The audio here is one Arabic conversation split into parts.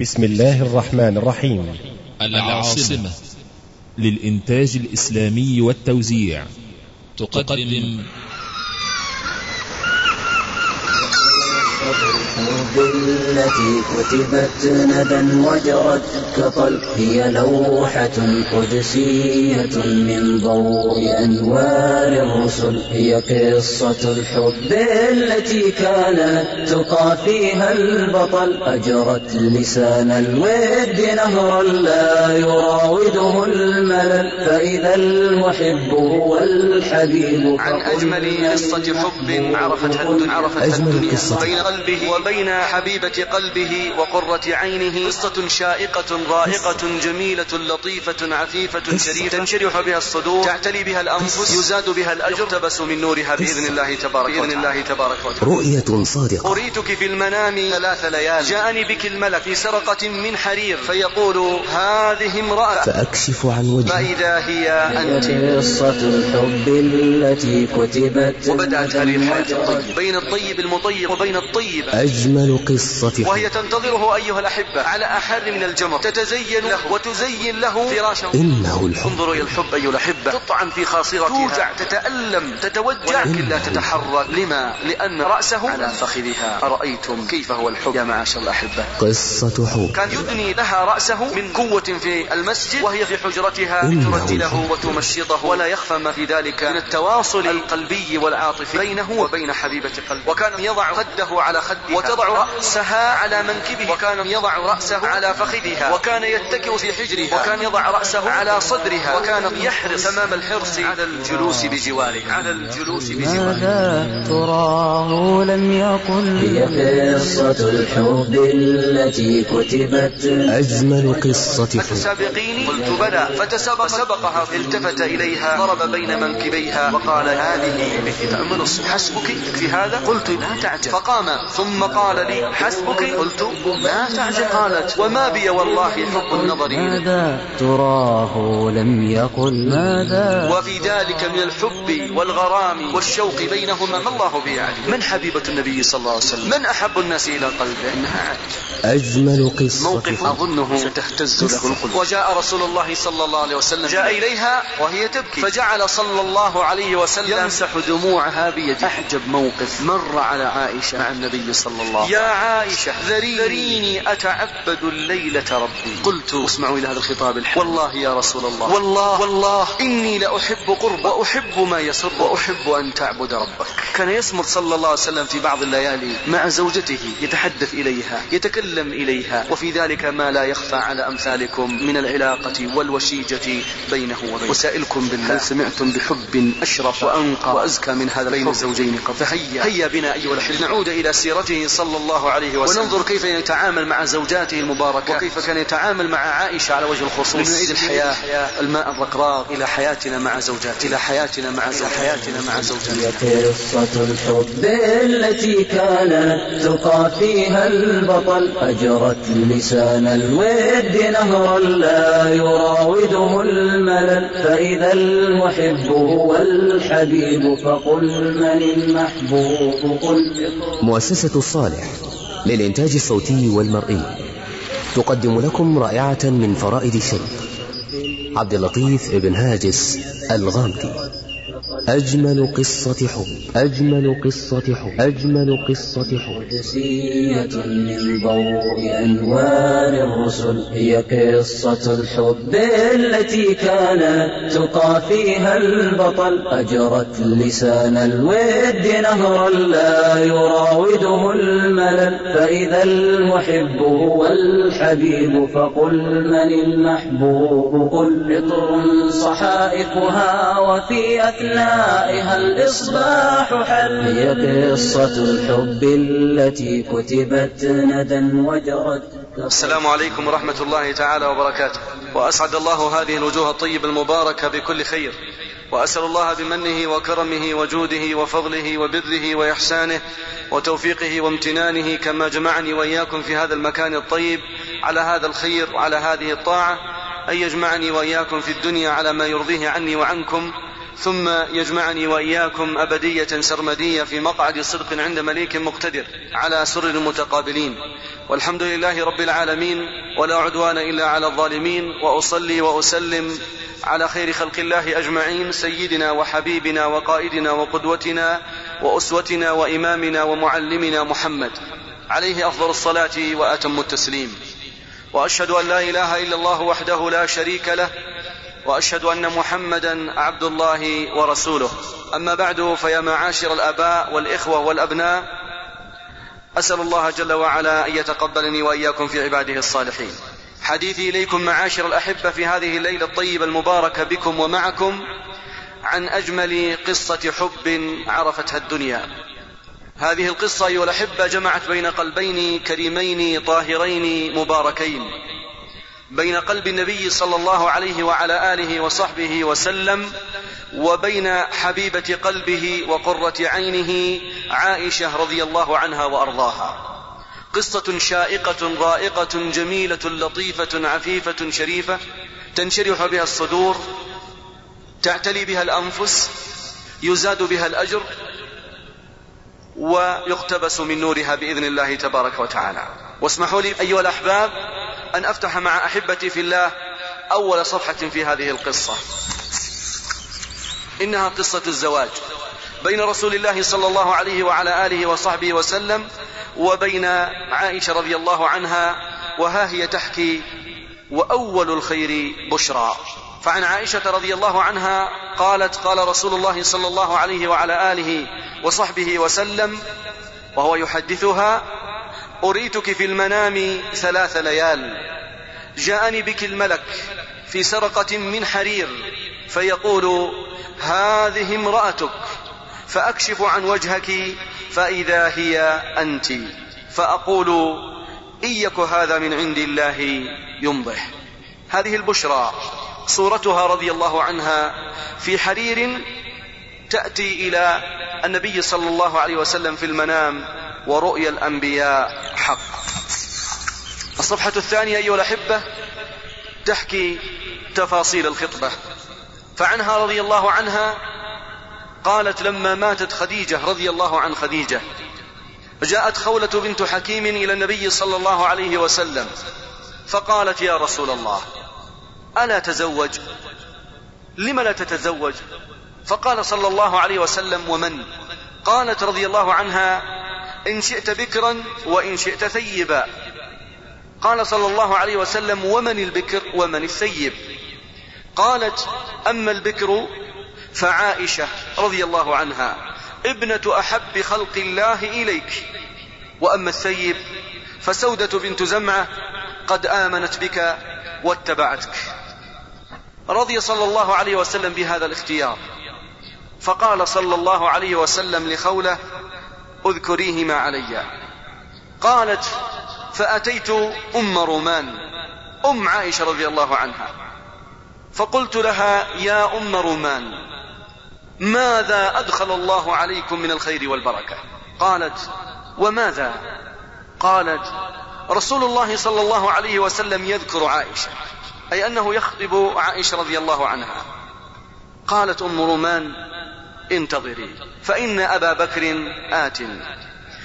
بسم الله الرحمن الرحيم. العاصمة للإنتاج الإسلامي والتوزيع. تقدم التي كتبت ندى وجرت كطل هي لوحة قدسية من ضوء أنوار الرسل. هي قصة الحب التي كانت تقى فيها البطل. أجرت لسان الود نهرا لا يراوده الملل. فإذا المحب هو الحبيب عن أجمل قصة حب عرفتها الدنيا, عرفتها الدنيا بين قلبه وبين حبيبة قلبه وقرة عينه. قصة شائقة رائقة جميلة لطيفة عفيفة شريفة تنشرح بها الصدور تعتلي بها الأنفس يزاد بها الأجر تبس من نورها بإذن الله تبارك بإذن الله تبارك وتعالى. رؤية صادقة. أريتك في المنام ثلاث ليال. جاءني بك الملك في سرقة من حرير. فيقول هذه امرأة. فأكشف عن وجهه فإذا هي أنت. قصة الحب التي كتبت وبدأت هذه الحياة الطيب بين الطيب المطيب وبين الطيب. أجمل قصة حب وهي تنتظره أيها الأحبة على أحر من الجمر. تتزين له وتزين له فراشا إنه الحب. انظروا إلى الحب أيها الأحبة. تطعن في خاصرتها. توجع تتألم تتوجع. لكن لا تتحرك. لما؟ لأن رأسه على فخذها. أرأيتم كيف هو الحب يا معاشر الأحبة؟ قصة حب. كان يدني لها رأسه من قوة في المسجد وهي في حجرتها ترتله الحب. وتمشطه. ولا يخفى ما في ذلك من التواصل القلبي والعاطفي بينه وبين حبيبة قلبه. وكان يضع خده على خدها وتضع رأسها على منكبه. وكان يضع رأسه على فخذها. وكان يتكئ في حجرها. وكان يضع رأسه على صدرها. وكان يحرص تمام الحرص على الجلوس بجوارها. على الجلوس بجوارها. ماذا تراه لم يقل هي قصة الحب التي كتبت. أجمل قصة فتسابقيني قلت بلى. فتسابق سبقها التفت إليها. ضرب بين منكبيها. وقال هذه مثل الصبح حسبك في هذا؟ قلت لا تعجل فقام. ثم قال لي حسبك؟ قلت لا تعجل قالت وما بي والله حب النظر. ماذا تراه لم يقل؟ ماذا وفي ذلك من الحب والغرام والشوق بينهما ما الله به عليم من حبيبة النبي صلى الله عليه وسلم؟ من أحب الناس إلى قلبه؟ إنها عائشة أجمل قصة موقف أظنه ستهتز له القلوب وجاء رسول الله صلى الله عليه وسلم جاء إليها وهي تبكي. فجعل صلى الله عليه وسلم يمسح دموعها بيده. أحجب موقف مر على عائشة مع النبي صلى الله عليه وسلم. يا عائشة ذريني, ذريني أتعبد الليلة ربي. قلت اسمعوا إلى هذا الخطاب الحلو والله يا رسول الله. والله والله. إني لأحب قرب وأحب ما يسر وأحب أن تعبد ربك. كان يصمت صلى الله عليه وسلم في بعض الليالي مع زوجته يتحدث إليها يتكلم إليها. وفي ذلك ما لا يخفى على أمثالكم من العلاقة والوشيجة بينه وبين وسائلكم بالله. هل سمعتم بحب أشرف وأنقى وأزكى من هذا بين الزوجين قبل؟ فهيا. هيا بنا أيها الأحبة. نعود إلى سيرته صلى الله عليه وسلم. وننظر كيف يتعامل مع زوجاته المباركة. وكيف كان يتعامل مع عائشة على وجه الخصوص. نعيد الحياة الماء الرقراق. إلى حياتنا مع زوجاتنا إلى حياتنا مع زوجاتنا حياتنا مع زوجاتنا قصة الحب التي كانت تقى فيها البطل أجرت لسان الود نهرا لا يراوده الملل. فإذا المحب هو الحبيب فقل من المحبوب؟ قل. مؤسسة الصالح للإنتاج الصوتي والمرئي. تقدم لكم رائعة من فرائد الشيخ عبد اللطيف ابن هاجس الغامدي. أجمل قصة حب. أجمل قصة حب. أجمل قصة حب. قدسية من ضوء أنوار الرسل. هي قصة الحب التي كانت تقى فيها البطل. أجرت لسان الود نهرا لا يراوده الملل. فإذا المحب هو الحبيب فقل من المحبوب؟ قل عطر صحائفها وفي أثنائها الإصباح حل هي قصة الحب التي كتبت ندى وجرت. السلام عليكم ورحمة الله تعالى وبركاته. وأسعد الله هذه الوجوه الطيبة المباركة بكل خير. وأسأل الله بمنه وكرمه وجوده وفضله وبره وإحسانه وتوفيقه وامتنانه كما جمعني وإياكم في هذا المكان الطيب على هذا الخير وعلى هذه الطاعة أن يجمعني وإياكم في الدنيا على ما يرضيه عني وعنكم. ثم يجمعني وإياكم أبدية سرمدية في مقعد صدق عند مليك مقتدر على سرر متقابلين والحمد لله رب العالمين ولا عدوان إلا على الظالمين وأصلي وأسلم على خير خلق الله أجمعين سيدنا وحبيبنا وقائدنا وقدوتنا وأسوتنا وإمامنا ومعلمنا محمد. عليه أفضل الصلاة وأتم التسليم. وأشهد أن لا إله إلا الله وحده لا شريك له وأشهد أن محمدا عبد الله ورسوله. أما بعد فيا معاشر الآباء والإخوة والأبناء أسأل الله جل وعلا أن يتقبلني وإياكم في عباده الصالحين. حديثي إليكم معاشر الأحبة في هذه الليلة الطيبة المباركة بكم ومعكم عن أجمل قصة حب عرفتها الدنيا. هذه القصة أيها الأحبة جمعت بين قلبين كريمين طاهرين مباركين. بين قلب النبي صلى الله عليه وعلى آله وصحبه وسلم وبين حبيبة قلبه وقرة عينه عائشة رضي الله عنها وأرضاها. قصة شائقة رائقة جميلة لطيفة عفيفة شريفة تنشرح بها الصدور تعتلي بها الأنفس يزاد بها الأجر ويقتبس من نورها بإذن الله تبارك وتعالى. واسمحوا لي أيها الأحباب أن أفتح مع أحبتي في الله أول صفحة في هذه القصة. إنها قصة الزواج بين رسول الله صلى الله عليه وعلى آله وصحبه وسلم وبين عائشة رضي الله عنها وها هي تحكي وأول الخير بشرى. فعن عائشة رضي الله عنها قالت قال رسول الله صلى الله عليه وعلى آله وصحبه وسلم وهو يحدثها أريتك في المنام ثلاث ليال. جاءني بك الملك في سرقة من حرير فيقول هذه امرأتك. فأكشف عن وجهك فإذا هي أنت. فأقول إن يك هذا من عند الله يمضح. هذه البشرى صورتها رضي الله عنها في حرير تأتي إلى النبي صلى الله عليه وسلم في المنام. ورؤيا الأنبياء حق. الصفحة الثانية أيها الأحبة تحكي تفاصيل الخطبة. فعنها رضي الله عنها قالت لما ماتت خديجة رضي الله عن خديجة جاءت خولة بنت حكيم إلى النبي صلى الله عليه وسلم فقالت يا رسول الله ألا تزوج؟ لم لا تتزوج؟ فقال صلى الله عليه وسلم ومن؟ قالت رضي الله عنها إن شئت بكرا وإن شئت ثيبا. قال صلى الله عليه وسلم ومن البكر ومن الثيب. قالت أما البكر فعائشة رضي الله عنها ابنة أحب خلق الله إليك. وأما الثيب فسودة بنت زمعة قد آمنت بك واتبعتك. رضي صلى الله عليه وسلم بهذا الاختيار. فقال صلى الله عليه وسلم لخوله اذكريهما علي. قالت فأتيت أم رومان أم عائشة رضي الله عنها. فقلت لها يا أم رومان ماذا أدخل الله عليكم من الخير والبركة؟ قالت وماذا؟ قالت رسول الله صلى الله عليه وسلم يذكر عائشة أي أنه يخطب عائشة رضي الله عنها. قالت أم رومان انتظري. فإن أبا بكر آت.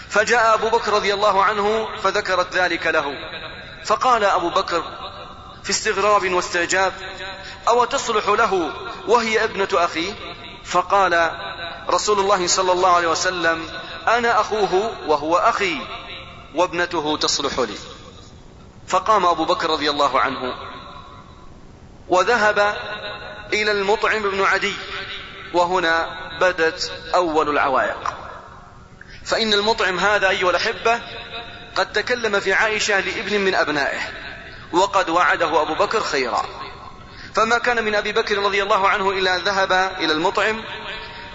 فجاء أبو بكر رضي الله عنه فذكرت ذلك له. فقال أبو بكر في استغراب واستعجاب أو تصلح له وهي ابنة اخيه فقال رسول الله صلى الله عليه وسلم أنا أخوه وهو أخي وابنته تصلح لي. فقام أبو بكر رضي الله عنه وذهب إلى المطعم بن عدي. وهنا بدت أول العوائق. فإن المطعم هذا أيها الأحبة قد تكلم في عائشة لابن من أبنائه وقد وعده أبو بكر خيرا. فما كان من أبي بكر رضي الله عنه إلا ذهب إلى المطعم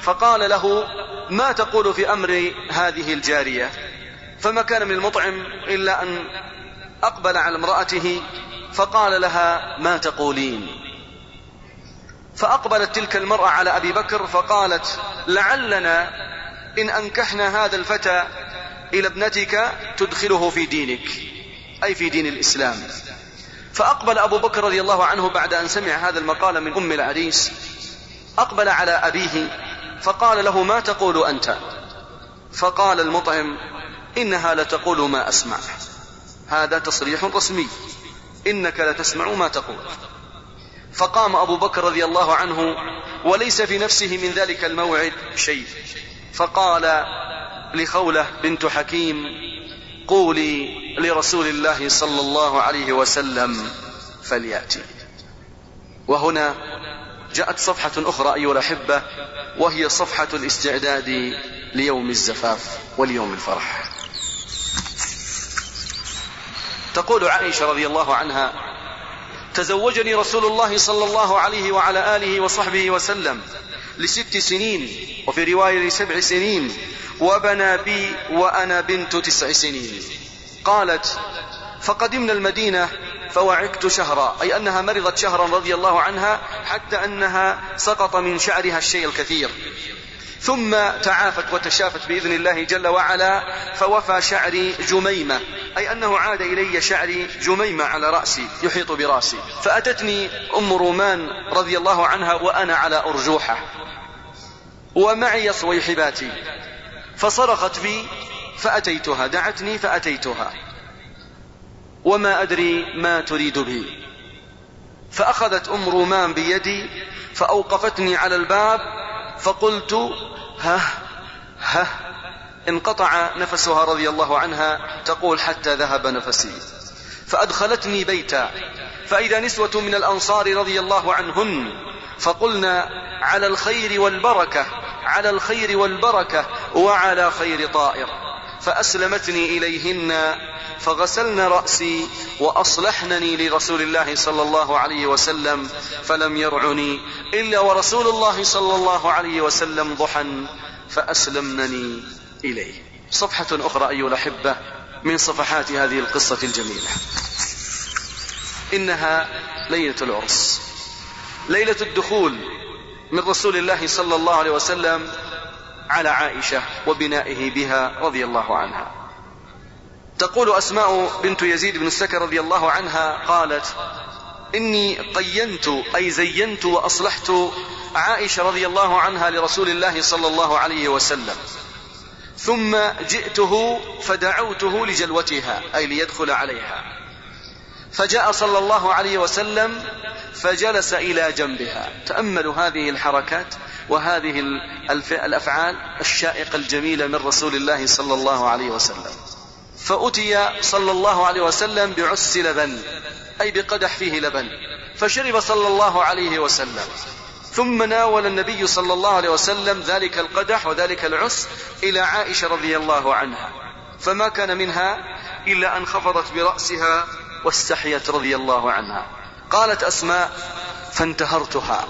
فقال له ما تقول في أمر هذه الجارية؟ فما كان من المطعم إلا أن أقبل على امرأته فقال لها ما تقولين؟ فأقبلت تلك المرأة على أبي بكر فقالت لعلنا إن أنكحنا هذا الفتى إلى ابنتك تدخله في دينك أي في دين الإسلام. فأقبل أبو بكر رضي الله عنه بعد أن سمع هذا المقال من أم العريس أقبل على أبيه فقال له ما تقول أنت؟ فقال المطعم إنها لتقول ما أسمع هذا تصريح رسمي إنك لتسمع ما تقول. فقام أبو بكر رضي الله عنه وليس في نفسه من ذلك الموعد شيء. فقال لخولة بنت حكيم قولي لرسول الله صلى الله عليه وسلم فليأتي. وهنا جاءت صفحة أخرى أيها الأحبة وهي صفحة الاستعداد ليوم الزفاف وليوم الفرح. تقول عائشة رضي الله عنها تزوجني رسول الله صلى الله عليه وعلى آله وصحبه وسلم لست سنين وفي رواية لسبع سنين وبنى بي وأنا بنت تسع سنين. قالت فقدمنا المدينة فوعكت شهرا. أي أنها مرضت شهرا رضي الله عنها حتى أنها سقط من شعرها الشيء الكثير. ثم تعافت وتشافت بإذن الله جل وعلا فوفى شعري جميمة. أي أنه عاد إلي شعري جميمة على رأسي يحيط برأسي. فأتتني أم رومان رضي الله عنها وأنا على أرجوحة. ومعي صويحباتي. فصرخت بي فأتيتها. دعتني فأتيتها. وما أدري ما تريد بي. فأخذت أم رومان بيدي فأوقفتني على الباب فقلت ها ها انقطع نفسها رضي الله عنها تقول حتى ذهب نفسي. فأدخلتني بيتا. فإذا نسوة من الأنصار رضي الله عنهن فقلنا على الخير والبركة على الخير والبركة وعلى خير طائر. فأسلمتني إليهن فغسلن رأسي وأصلحنني لرسول الله صلى الله عليه وسلم فلم يرعني إلا ورسول الله صلى الله عليه وسلم ضحى فأسلمنني إليه. صفحة أخرى أيها الأحبة من صفحات هذه القصة الجميلة. إنها ليلة العرس. ليلة الدخول من رسول الله صلى الله عليه وسلم على عائشة وبنائه بها رضي الله عنها. تقول أسماء بنت يزيد بن السكر رضي الله عنها قالت إني قينت أي زينت وأصلحت عائشة رضي الله عنها لرسول الله صلى الله عليه وسلم. ثم جئته فدعوته لجلوتها أي ليدخل عليها. فجاء صلى الله عليه وسلم فجلس إلى جنبها. تأملوا هذه الحركات وهذه الأفعال الشائقة الجميلة من رسول الله صلى الله عليه وسلم. فأتي صلى الله عليه وسلم بعس لبن أي بقدح فيه لبن. فشرب صلى الله عليه وسلم. ثم ناول النبي صلى الله عليه وسلم ذلك القدح وذلك العس إلى عائشة رضي الله عنها. فما كان منها إلا أن خفضت برأسها واستحيت رضي الله عنها. قالت أسماء فانتهرتها.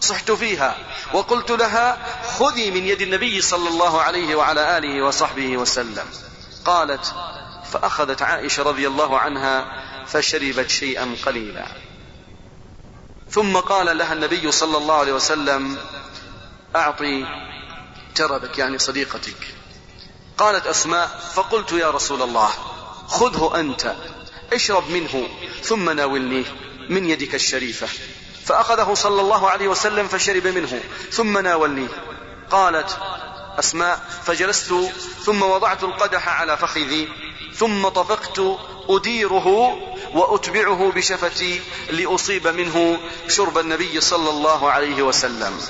صحت فيها. وقلت لها خذي من يد النبي صلى الله عليه وعلى آله وصحبه وسلم. قالت فأخذت عائشة رضي الله عنها فشربت شيئا قليلا. ثم قال لها النبي صلى الله عليه وسلم أعطي جربك يعني صديقتك. قالت أسماء فقلت يا رسول الله خذه أنت اشرب منه ثم ناولنيه من يدك الشريفة. فأخذه صلى الله عليه وسلم فشرب منه ثم ناولنيه قالت أسماء فجلست ثم وضعت القدح على فخذي ثم طفقت أديره وأتبعه بشفتي لأصيب منه شرب النبي صلى الله عليه وسلم.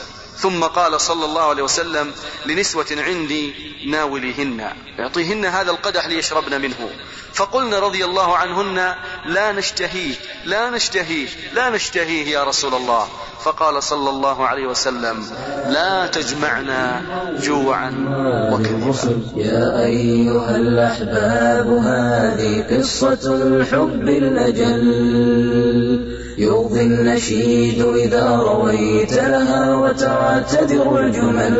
ثم قال صلى الله عليه وسلم لنسوة عندي ناوليهن. اعطيهن هذا القدح ليشربن منه. فقلن رضي الله عنهن لا نشتهيه لا نشتهيه لا نشتهيه يا رسول الله. فقال صلى الله عليه وسلم لا تجمعنا جوعا وكذبا. يا أيها الأحباب هذه قصة الحب الأجل. يرضي النشيد إذا رويت لها وتعتذر الجمل.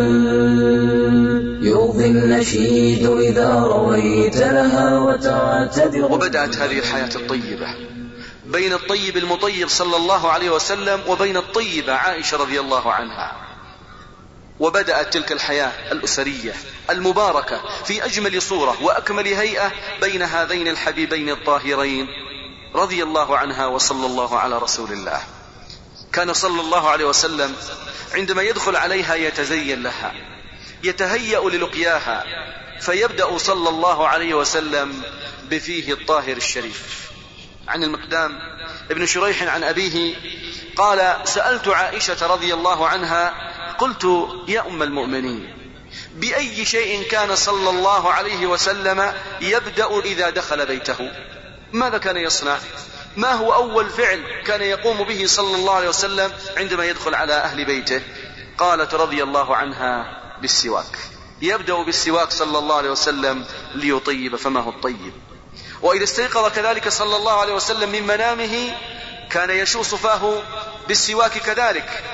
يرضي النشيد إذا رويت لها وتعتذر وبدأت هذه الحياة الطيبة بين الطيب المطيب صلى الله عليه وسلم وبين الطيبة عائشة رضي الله عنها. وبدأت تلك الحياة الأسرية المباركة في أجمل صورة وأكمل هيئة بين هذين الحبيبين الطاهرين. رضي الله عنها وصلى الله على رسول الله. كان صلى الله عليه وسلم عندما يدخل عليها يتزين لها يتهيأ للقياها فيبدأ صلى الله عليه وسلم بفيه الطاهر الشريف. عن المقدام ابن شريح عن أبيه قال سألت عائشة رضي الله عنها قلت يا أم المؤمنين بأي شيء كان صلى الله عليه وسلم يبدأ إذا دخل بيته؟ ماذا كان يصنع؟ ما هو أول فعل كان يقوم به صلى الله عليه وسلم عندما يدخل على أهل بيته؟ قالت رضي الله عنها بالسواك. يبدأ بالسواك صلى الله عليه وسلم ليطيب فمه الطيب. وإذا استيقظ كذلك صلى الله عليه وسلم من منامه كان يشوص فاه بالسواك كذلك.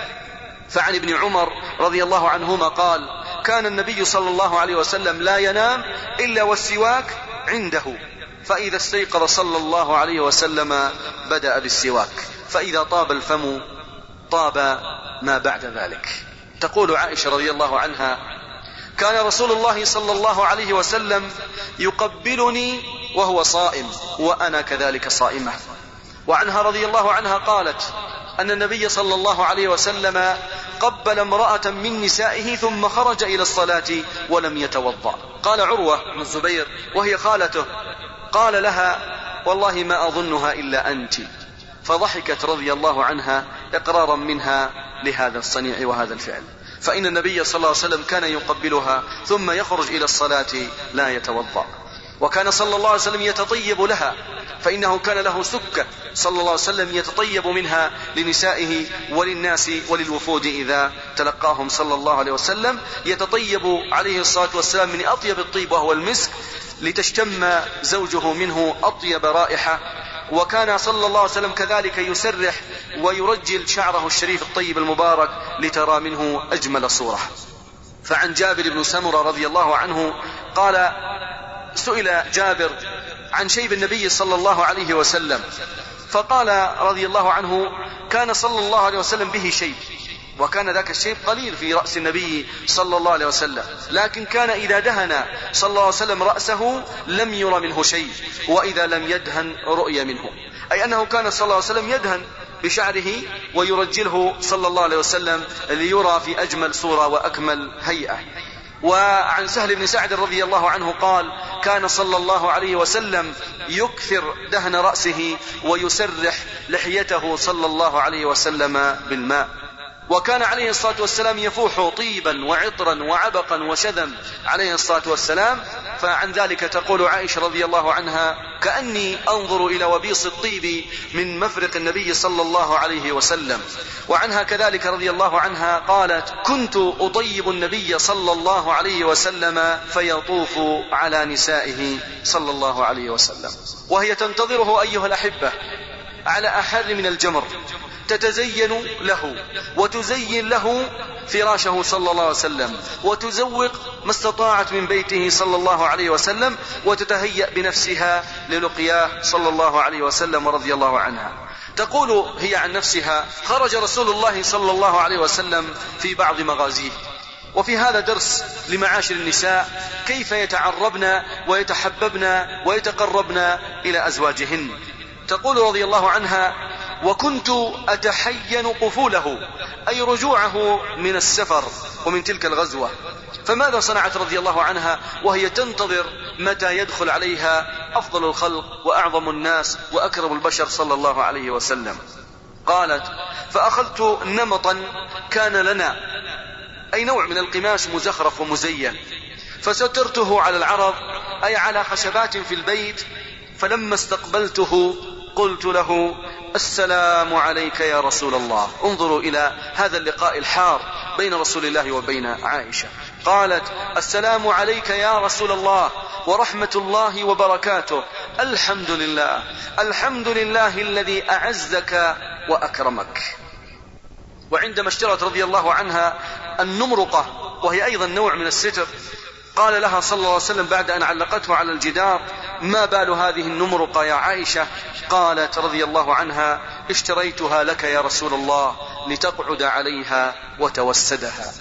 فعن ابن عمر رضي الله عنهما قال كان النبي صلى الله عليه وسلم لا ينام إلا والسواك عنده. فإذا استيقظ صلى الله عليه وسلم بدأ بالسواك. فإذا طاب الفم طاب ما بعد ذلك. تقول عائشة رضي الله عنها كان رسول الله صلى الله عليه وسلم يقبلني وهو صائم وأنا كذلك صائمة. وعنها رضي الله عنها قالت أن النبي صلى الله عليه وسلم قبل امرأة من نسائه ثم خرج إلى الصلاة ولم يتوضأ. قال عروة بن الزبير وهي خالته. قال لها والله ما أظنها إلا أنت. فضحكت رضي الله عنها إقرارا منها لهذا الصنيع وهذا الفعل. فإن النبي صلى الله عليه وسلم كان يقبلها ثم يخرج إلى الصلاة لا يتوضأ. وكان صلى الله عليه وسلم يتطيب لها فإنه كان له سكة صلى الله عليه وسلم يتطيب منها لنسائه وللناس وللوفود إذا تلقاهم صلى الله عليه وسلم. يتطيب عليه الصلاة والسلام من أطيب الطيب وهو المسك لتشتم زوجه منه أطيب رائحة. وكان صلى الله عليه وسلم كذلك يسرح ويرجل شعره الشريف الطيب المبارك لترى منه أجمل صورة. فعن جابر بن سمرة رضي الله عنه قال سئل جابر عن شيب النبي صلى الله عليه وسلم فقال رضي الله عنه كان صلى الله عليه وسلم به شيب وكان ذاك الشيب قليل في رأس النبي صلى الله عليه وسلم لكن كان إذا دهن صلى الله عليه وسلم رأسه لم ير منه شيء وإذا لم يدهن رؤي منه. أي أنه كان صلى الله عليه وسلم يدهن بشعره ويرجله صلى الله عليه وسلم ليرى في أجمل صورة وأكمل هيئة. وعن سهل بن سعد رضي الله عنه قال كان صلى الله عليه وسلم يكثر دهن رأسه ويسرح لحيته صلى الله عليه وسلم بالماء. وكان عليه الصلاة والسلام يفوح طيبا وعطرا وعبقا وشذا عليه الصلاة والسلام. فعن ذلك تقول عائشة رضي الله عنها كأني أنظر إلى وبيص الطيب من مفرق النبي صلى الله عليه وسلم. وعنها كذلك رضي الله عنها قالت كنت أطيب النبي صلى الله عليه وسلم فيطوف على نسائه صلى الله عليه وسلم. وهي تنتظره أيها الأحبة على أحر من الجمر تتزين له وتزين له فراشه صلى الله عليه وسلم وتزوق ما استطاعت من بيته صلى الله عليه وسلم وتتهيأ بنفسها للقياه صلى الله عليه وسلم ورضي الله عنها. تقول هي عن نفسها خرج رسول الله صلى الله عليه وسلم في بعض مغازيه. وفي هذا درس لمعاشر النساء كيف يتعربن ويتحببن ويتقربن إلى أزواجهن. تقول رضي الله عنها وكنت أتحين قفوله أي رجوعه من السفر ومن تلك الغزوة. فماذا صنعت رضي الله عنها؟ وهي تنتظر متى يدخل عليها أفضل الخلق وأعظم الناس وأكرم البشر صلى الله عليه وسلم. قالت فأخذت نمطا كان لنا أي نوع من القماش مزخرف ومزين فسترته على العرض أي على خشبات في البيت فلما استقبلته قلت له السلام عليك يا رسول الله. انظروا إلى هذا اللقاء الحار بين رسول الله وبين عائشة. قالت السلام عليك يا رسول الله ورحمة الله وبركاته. الحمد لله. الحمد لله الذي أعزك وأكرمك. وعندما اشترت رضي الله عنها النمرقة وهي أيضا نوع من الستر قال لها صلى الله عليه وسلم بعد أن علقته على الجدار ما بال هذه النمرقه يا عائشة؟ قالت رضي الله عنها اشتريتها لك يا رسول الله لتقعد عليها وتوسدها.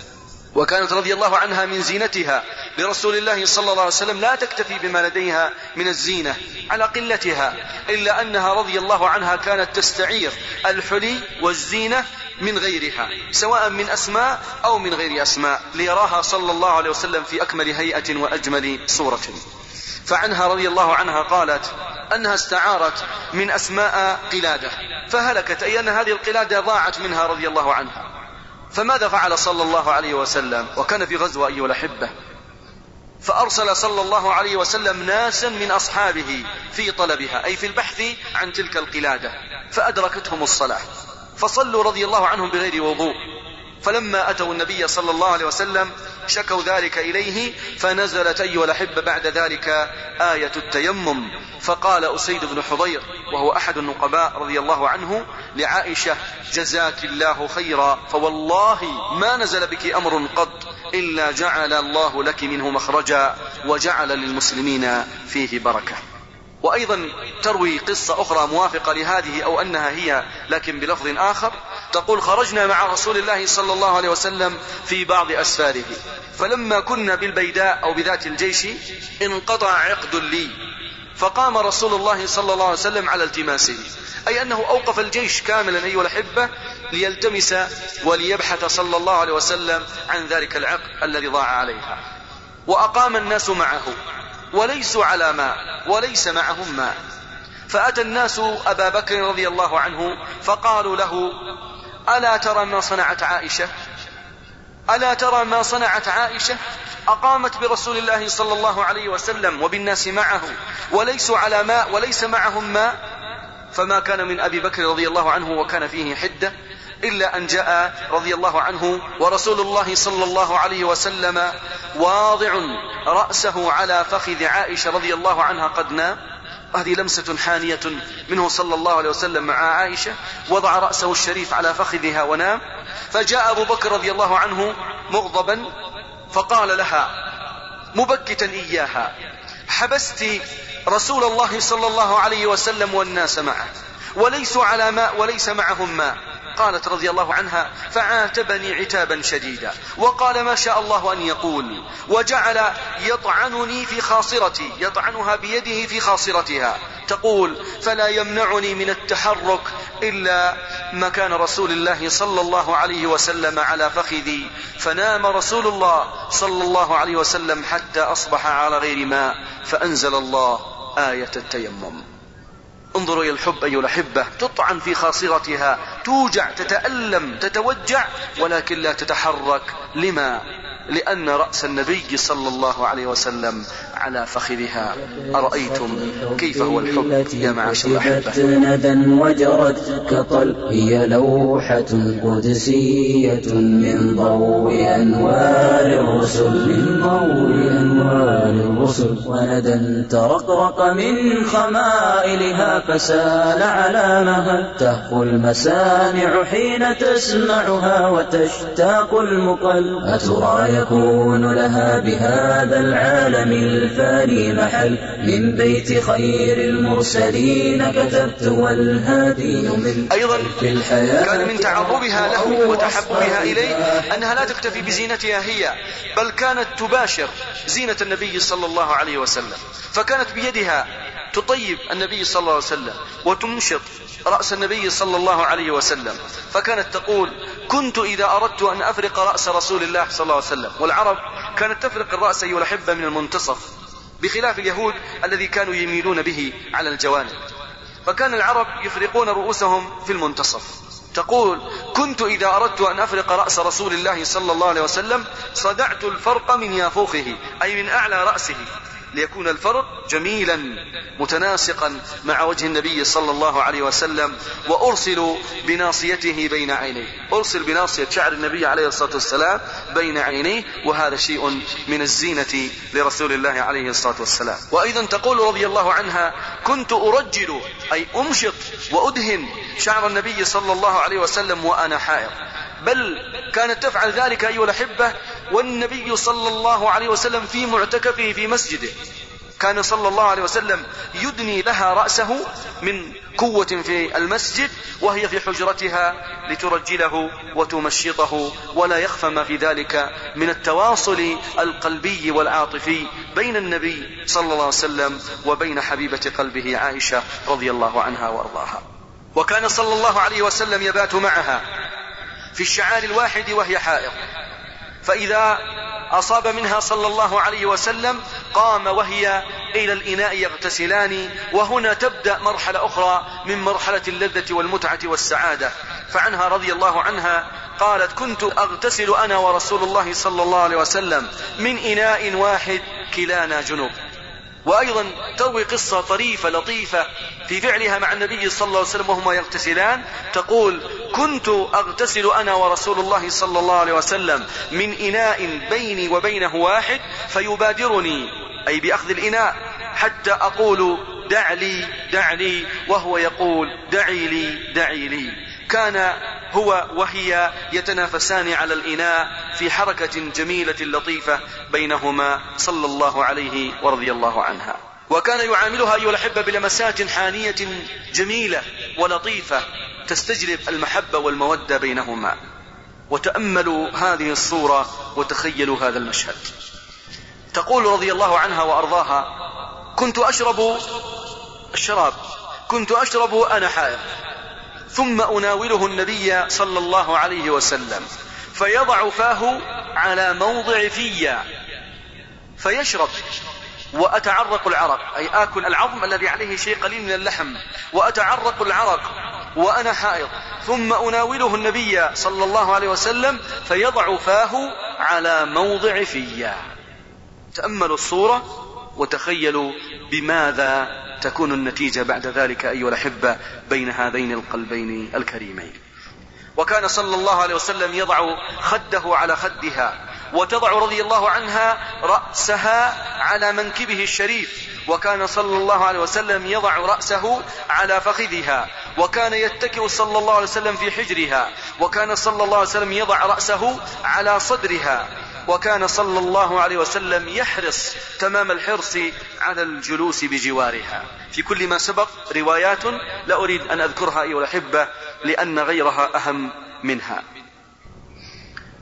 وكانت رضي الله عنها من زينتها. لرسول الله صلى الله عليه وسلم لا تكتفي بما لديها من الزينة على قلتها إلا أنها رضي الله عنها كانت تستعير الحلي والزينة من غيرها سواء من أسماء أو من غير أسماء ليراها صلى الله عليه وسلم في أكمل هيئة وأجمل صورة. فعنها رضي الله عنها قالت أنها استعارت من أسماء قلادة فهلكت أي أن هذه القلادة ضاعت منها رضي الله عنها. فماذا فعل صلى الله عليه وسلم؟ وكان في غزوة أيها الأحبة. فأرسل صلى الله عليه وسلم ناسا من أصحابه في طلبها أي في البحث عن تلك القلادة فأدركتهم الصلاة. فصلوا رضي الله عنهم بغير وضوء. فلما أتوا النبي صلى الله عليه وسلم شكوا ذلك إليه فنزلت أيها الأحبة بعد ذلك آية التيمم. فقال أسيد بن حضير وهو أحد النقباء رضي الله عنه لعائشة جزاك الله خيرا فوالله ما نزل بك أمر قط إلا جعل الله لك منه مخرجا وجعل للمسلمين فيه بركة. وأيضا تروي قصة أخرى موافقة لهذه أو أنها هي لكن بلفظ آخر تقول خرجنا مع رسول الله صلى الله عليه وسلم في بعض أسفاره. فلما كنا بالبيداء أو بذات الجيش انقطع عقد لي. فقام رسول الله صلى الله عليه وسلم على التماسه أي أنه أوقف الجيش كاملا أيها الأحبة ليلتمس وليبحث صلى الله عليه وسلم عن ذلك العقد الذي ضاع عليها. وأقام الناس معه. وليسوا على ماء وليس معهم ماء فأتى الناس أبا بكر رضي الله عنه فقالوا له ألا ترى ما صنعت عائشة؟ ألا ترى ما صنعت عائشة؟ أقامت برسول الله صلى الله عليه وسلم وبالناس معه وليسوا على ماء وليس معهم ماء فما كان من أبي بكر رضي الله عنه وكان فيه حدة إلا أن جاء رضي الله عنه ورسول الله صلى الله عليه وسلم واضع رأسه على فخذ عائشة رضي الله عنها قد نام. هذه لمسة حانية منه صلى الله عليه وسلم مع عائشة وضع رأسه الشريف على فخذها ونام فجاء أبو بكر رضي الله عنه مغضبا فقال لها مبكتا إياها حبست رسول الله صلى الله عليه وسلم والناس معه وليسوا على ماء وليس معهم ماء. قالت رضي الله عنها فعاتبني عتابا شديدا وقال ما شاء الله أن يقول وجعل يطعنني في خاصرتي يطعنها بيده في خاصرتها. تقول فلا يمنعني من التحرك إلا مكان رسول الله صلى الله عليه وسلم على فخذي. فنام رسول الله صلى الله عليه وسلم حتى أصبح على غير ماء فأنزل الله آية التيمم. انظروا إلى الحب أيها الأحبة تطعن في خاصرتها توجع تتألم تتوجع ولكن لا تتحرك. لما؟ لأن رأس النبي صلى الله عليه وسلم على فخذها. أرأيتم كيف هو الحب يا معاشر الأحبة ندى وجرت كطل. هي لوحة قدسية من ضوء أنوار الرسل من ضوء أنوار الرسل. وندى ترقرق من خمائلها فسال على مها تهفو المسامع حين تسمعها وتشتاق المقل. أترى يكون لها بهذا العالم الفاني محل من بيت خير المرسلين كتبت والهادي من أيضا في الحياة كان من تعربها له وتحببها إليه أنها لا تكتفي بزينتها هي بل كانت تباشر زينة النبي صلى الله عليه وسلم. فكانت بيدها تطيب النبي صلى الله عليه وسلم وتمشط رأس النبي صلى الله عليه وسلم. فكانت تقول كنت إذا أردت أن أفرق رأس رسول الله صلى الله عليه وسلم والعرب كانت تفرق الرأس أيها الأحبة من المنتصف بخلاف اليهود الذي كانوا يميلون به على الجوانب. فكان العرب يفرقون رؤوسهم في المنتصف. تقول كنت إذا أردت أن أفرق رأس رسول الله صلى الله عليه وسلم صدعت الفرق من يافوخه أي من أعلى رأسه. ليكون الفرق جميلا متناسقا مع وجه النبي صلى الله عليه وسلم وأرسل بناصيته بين عينيه. أرسل بناصية شعر النبي عليه الصلاة والسلام بين عينيه وهذا شيء من الزينة لرسول الله عليه الصلاة والسلام. وأيضا تقول رضي الله عنها كنت أرجل أي أمشط وأدهن شعر النبي صلى الله عليه وسلم وأنا حائر بل كانت تفعل ذلك أيها الأحبة والنبي صلى الله عليه وسلم في معتكفه في مسجده. كان صلى الله عليه وسلم يدني لها رأسه من قوة في المسجد وهي في حجرتها لترجله وتمشطه ولا يخفى ما في ذلك من التواصل القلبي والعاطفي بين النبي صلى الله عليه وسلم وبين حبيبة قلبه عائشة رضي الله عنها وأرضاها. وكان صلى الله عليه وسلم يبات معها. في الشعار الواحد وهي حائض. فإذا أصاب منها صلى الله عليه وسلم قام وهي إلى الإناء يغتسلان وهنا تبدأ مرحلة أخرى من مرحلة اللذة والمتعة والسعادة. فعنها رضي الله عنها قالت كنت أغتسل أنا ورسول الله صلى الله عليه وسلم من إناء واحد كلانا جنوب. وأيضا تروي قصة طريفة لطيفة في فعلها مع النبي صلى الله عليه وسلم وهما يغتسلان. تقول كنت أغتسل أنا ورسول الله صلى الله عليه وسلم من إناء بيني وبينه واحد فيبادرني أي بأخذ الإناء حتى أقول دع لي دع لي وهو يقول دعي لي دعي لي. كان هو وهي يتنافسان على الإناء في حركة جميلة لطيفة بينهما صلى الله عليه ورضي الله عنها. وكان يعاملها أيها الأحبة بلمسات حانية جميلة ولطيفة تستجلب المحبة والمودة بينهما. وتأملوا هذه الصورة وتخيلوا هذا المشهد. تقول رضي الله عنها وأرضاها كنت أشرب الشراب كنت أشرب أنا حائض ثم أناوله النبي صلى الله عليه وسلم فيضع فاه على موضع فيا فيشرب وأتعرق العرق أي آكل العظم الذي عليه شيء قليل من اللحم وأتعرق العرق وأنا حائض ثم أناوله النبي صلى الله عليه وسلم فيضع فاه على موضع فيا تأملوا الصورة وتخيلوا بماذا تكون النتيجة بعد ذلك أيها الأحبة بين هذين القلبين الكريمين. وكان صلى الله عليه وسلم يضع خده على خدها وتضع رضي الله عنها رأسها على منكبه الشريف. وكان صلى الله عليه وسلم يضع رأسه على فخذها. وكان يتكئ صلى الله عليه وسلم في حجرها. وكان صلى الله عليه وسلم يضع رأسه على صدرها. وكان صلى الله عليه وسلم يحرص تمام الحرص على الجلوس بجوارها. في كل ما سبق روايات لا أريد أن أذكرها أيها الأحبة لأن غيرها أهم منها.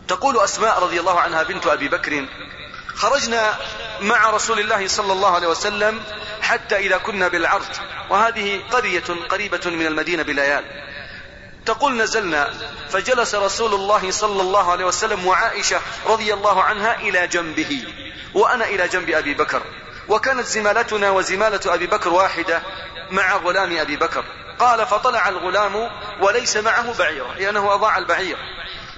تقول أسماء رضي الله عنها بنت أبي بكر خرجنا مع رسول الله صلى الله عليه وسلم حتى إذا كنا بالعرض وهذه قرية قريبة من المدينة بليال. تقول نزلنا فجلس رسول الله صلى الله عليه وسلم وعائشة رضي الله عنها إلى جنبه وأنا إلى جنب أبي بكر. وكانت زمالتنا وزمالة أبي بكر واحدة مع غلام أبي بكر. قال فطلع الغلام وليس معه بعير لأنه أضاع البعير.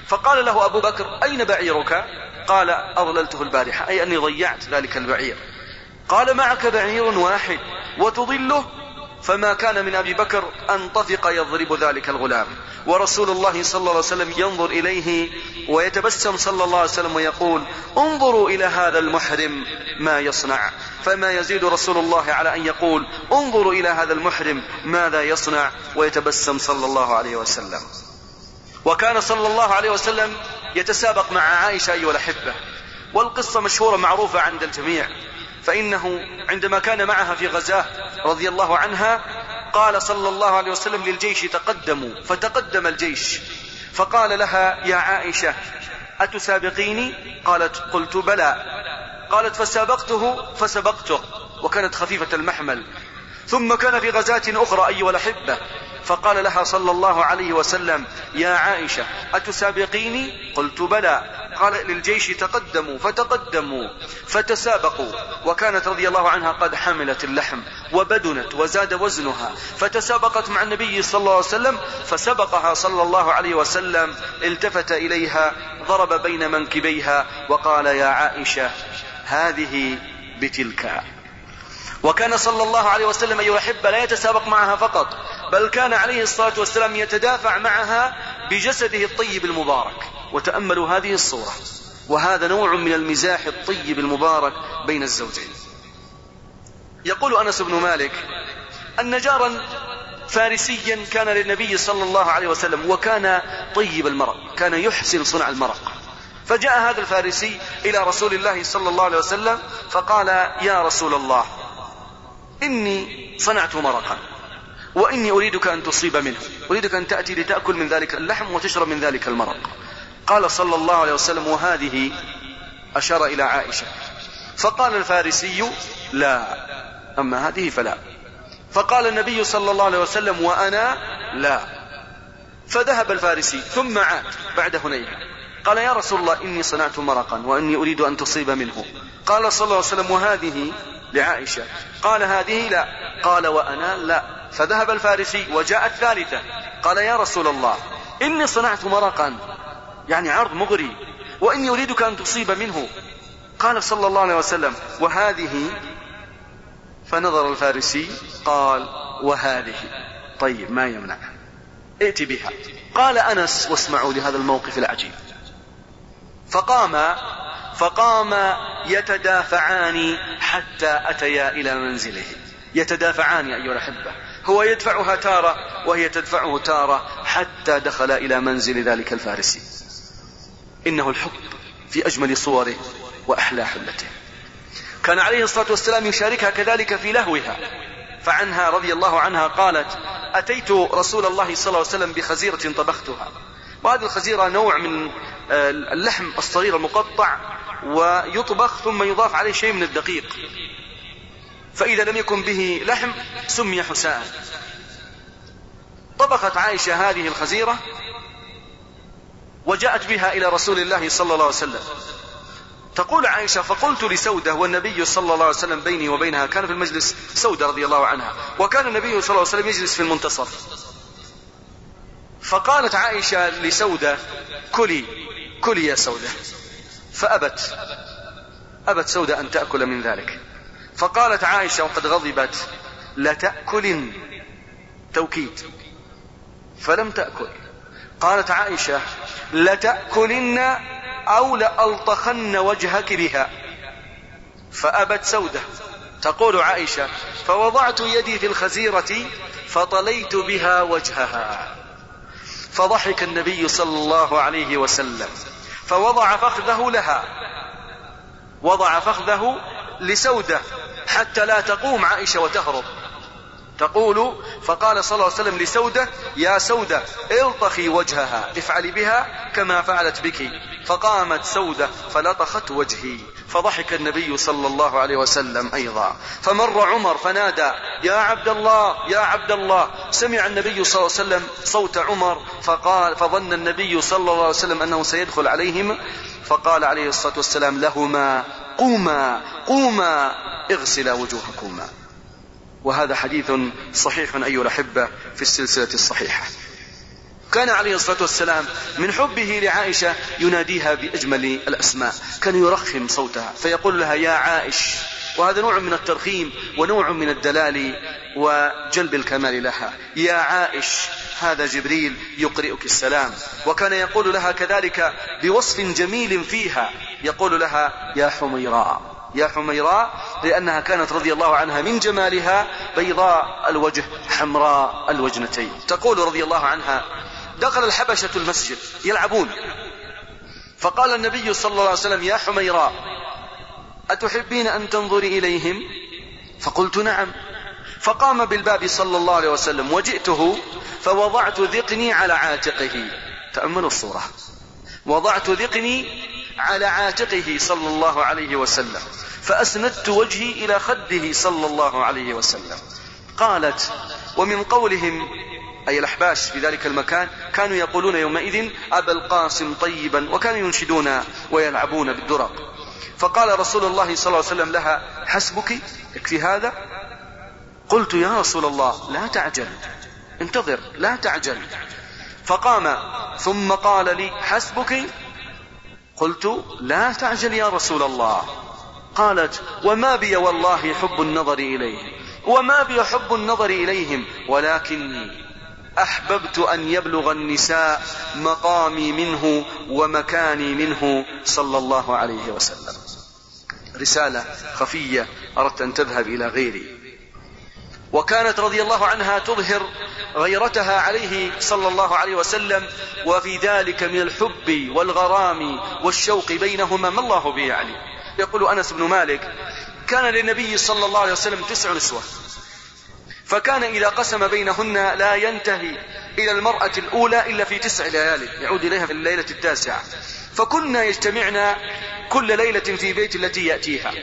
فقال له أبو بكر أين بعيرك؟ قال أضللته البارحة أي أني ضيعت ذلك البعير. قال معك بعير واحد وتضله فما كان من أبي بكر أن طفق يضرب ذلك الغلام. ورسول الله صلى الله عليه وسلم ينظر إليه ويتبسم صلى الله عليه وسلم ويقول انظروا إلى هذا المحرم ما يصنع. فما يزيد رسول الله على أن يقول انظروا إلى هذا المحرم ماذا يصنع ويتبسم صلى الله عليه وسلم. وكان صلى الله عليه وسلم يتسابق مع عائشة أيها الأحبة. والقصة مشهورة معروفة عند الجميع. فإنه عندما كان معها في غزاة رضي الله عنها قال صلى الله عليه وسلم للجيش تقدموا فتقدم الجيش. فقال لها يا عائشة أتسابقيني؟ قالت قلت بلى. قالت فسابقته فسبقته. وكانت خفيفة المحمل. ثم كان في غزاة أخرى أيها الأحبة. فقال لها صلى الله عليه وسلم يا عائشة أتسابقيني؟ قلت بلى. قال للجيش تقدموا فتقدموا فتسابقوا. وكانت رضي الله عنها قد حملت اللحم وبدنت وزاد وزنها فتسابقت مع النبي صلى الله عليه وسلم فسبقها صلى الله عليه وسلم التفت إليها ضرب بين منكبيها وقال يا عائشة هذه بتلك. وكان صلى الله عليه وسلم أيها الأحبة لا يتسابق معها فقط بل كان عليه الصلاة والسلام يتدافع معها بجسده الطيب المبارك. وتأملوا هذه الصورة. وهذا نوع من المزاح الطيب المبارك بين الزوجين. يقول أنس بن مالك أن جارا فارسيا كان للنبي صلى الله عليه وسلم وكان طيب المرق كان يحسن صنع المرق فجاء هذا الفارسي إلى رسول الله صلى الله عليه وسلم فقال يا رسول الله إني صنعت مرقا وإني أريدك أن تصيب منه أريدك أن تأتي لتأكل من ذلك اللحم وتشرب من ذلك المرق. قال صلى الله عليه وسلم وهذه أشار إلى عائشة. فقال الفارسي لا. أما هذه فلا. فقال النبي صلى الله عليه وسلم وأنا لا. فذهب الفارسي ثم عاد بعد هنيهة قال يا رسول الله إني صنعت مرقا وإني أريد أن تصيب منه. قال صلى الله عليه وسلم وهذه لعائشة. قال هذه لا. قال وأنا لا. فذهب الفارسي وجاء الثالثة قال يا رسول الله إني صنعت مرقا. يعني عرض مغري وإني أريدك أن تصيب منه. قال صلى الله عليه وسلم وهذه فنظر الفارسي قال وهذه. طيب ما يمنع. ائت بها. قال أنس واسمعوا لهذا الموقف العجيب. فقام فقام يتدافعان حتى أتيا إلى منزله. يتدافعان أيها الأحبة. هو يدفعها تارة وهي تدفعه تارة حتى دخل إلى منزل ذلك الفارسي. إنه الحب في أجمل صوره وأحلى حلته كان عليه الصلاة والسلام يشاركها كذلك في لهوها فعنها رضي الله عنها قالت أتيت رسول الله صلى الله عليه وسلم بخزيرة طبختها. وهذه الخزيرة نوع من آه، اللحم الصغير المقطع ويطبخ ثم يضاف عليه شيء من الدقيق. فإذا لم يكن به لحم سمي حساء. طبخت عائشة هذه الخزيرة وجاءت بها إلى رسول الله صلى الله عليه وسلم. تقول عائشة فقلت لسودة والنبي صلى الله عليه وسلم بيني وبينها كان في المجلس سودة رضي الله عنها وكان النبي صلى الله عليه وسلم يجلس في المنتصف. فقالت عائشة لسودة كلي كلي يا سودة. فأبت أبت سودة أن تأكل من ذلك. فقالت عائشة وقد غضبت لتأكلن توكيد. فلم تأكل. قالت عائشة لتأكلن أو لألطخن وجهك بها. فأبت سودة. تقول عائشة فوضعت يدي في الخزيرة فطليت بها وجهها. فضحك النبي صلى الله عليه وسلم. فوضع فخذه لها. وضع فخذه لسودة حتى لا تقوم عائشة وتهرب. تقول فقال صلى الله عليه وسلم لسودة يا سودة الطخي وجهها افعلي بها كما فعلت بك. فقامت سودة فلطخت وجهي فضحك النبي صلى الله عليه وسلم أيضا. فمر عمر فنادى يا عبد الله يا عبد الله. سمع النبي صلى الله عليه وسلم صوت عمر فقال فظن النبي صلى الله عليه وسلم أنه سيدخل عليهم فقال عليه الصلاة والسلام لهما قوما قوما اغسلا وجوهكما. وهذا حديث صحيح أيها الأحبة في السلسلة الصحيحة. كان عليه الصلاة والسلام من حبه لعائشة يناديها بأجمل الأسماء. كان يرخم صوتها فيقول لها يا عائش وهذا نوع من الترخيم ونوع من الدلال وجلب الكمال لها. يا عائش هذا جبريل يقرئك السلام. وكان يقول لها كذلك بوصف جميل فيها. يقول لها يا حميراء. يا حميراء لأنها كانت رضي الله عنها من جمالها بيضاء الوجه حمراء الوجنتين. تقول رضي الله عنها دخل الحبشة المسجد يلعبون. فقال النبي صلى الله عليه وسلم يا حميراء أتحبين أن تنظري إليهم؟ فقلت نعم. فقام بالباب صلى الله عليه وسلم وجئته فوضعت ذقني على عاتقه. تأملوا الصورة. وضعت ذقني على عاتقه صلى الله عليه وسلم فأسندت وجهي إلى خده صلى الله عليه وسلم. قالت ومن قولهم أي الأحباش في ذلك المكان كانوا يقولون يومئذ أبا القاسم طيبا وكانوا ينشدون ويلعبون بالدرق. فقال رسول الله صلى الله عليه وسلم لها حسبك؟ يكفي هذا. قلت يا رسول الله لا تعجل. انتظر لا تعجل. فقام ثم قال لي حسبك؟ قلت لا تعجل يا رسول الله. قالت وما بي والله حب النظر إليهم وما بي حب النظر إليهم ولكني أحببت أن يبلغ النساء مقامي منه ومكاني منه صلى الله عليه وسلم. رسالة خفية أردت أن تذهب إلى غيري. وكانت رضي الله عنها تظهر غيرتها عليه صلى الله عليه وسلم وفي ذلك من الحب والغرام والشوق بينهما ما الله به يعني يقول أنس بن مالك كان للنبي صلى الله عليه وسلم تسع نسوة. فكان إذا قسم بينهن لا ينتهي إلى المرأة الأولى إلا في تسع ليال يعود إليها في الليلة التاسعة. فكنا يجتمعن كل ليلة في بيت التي يأتيها.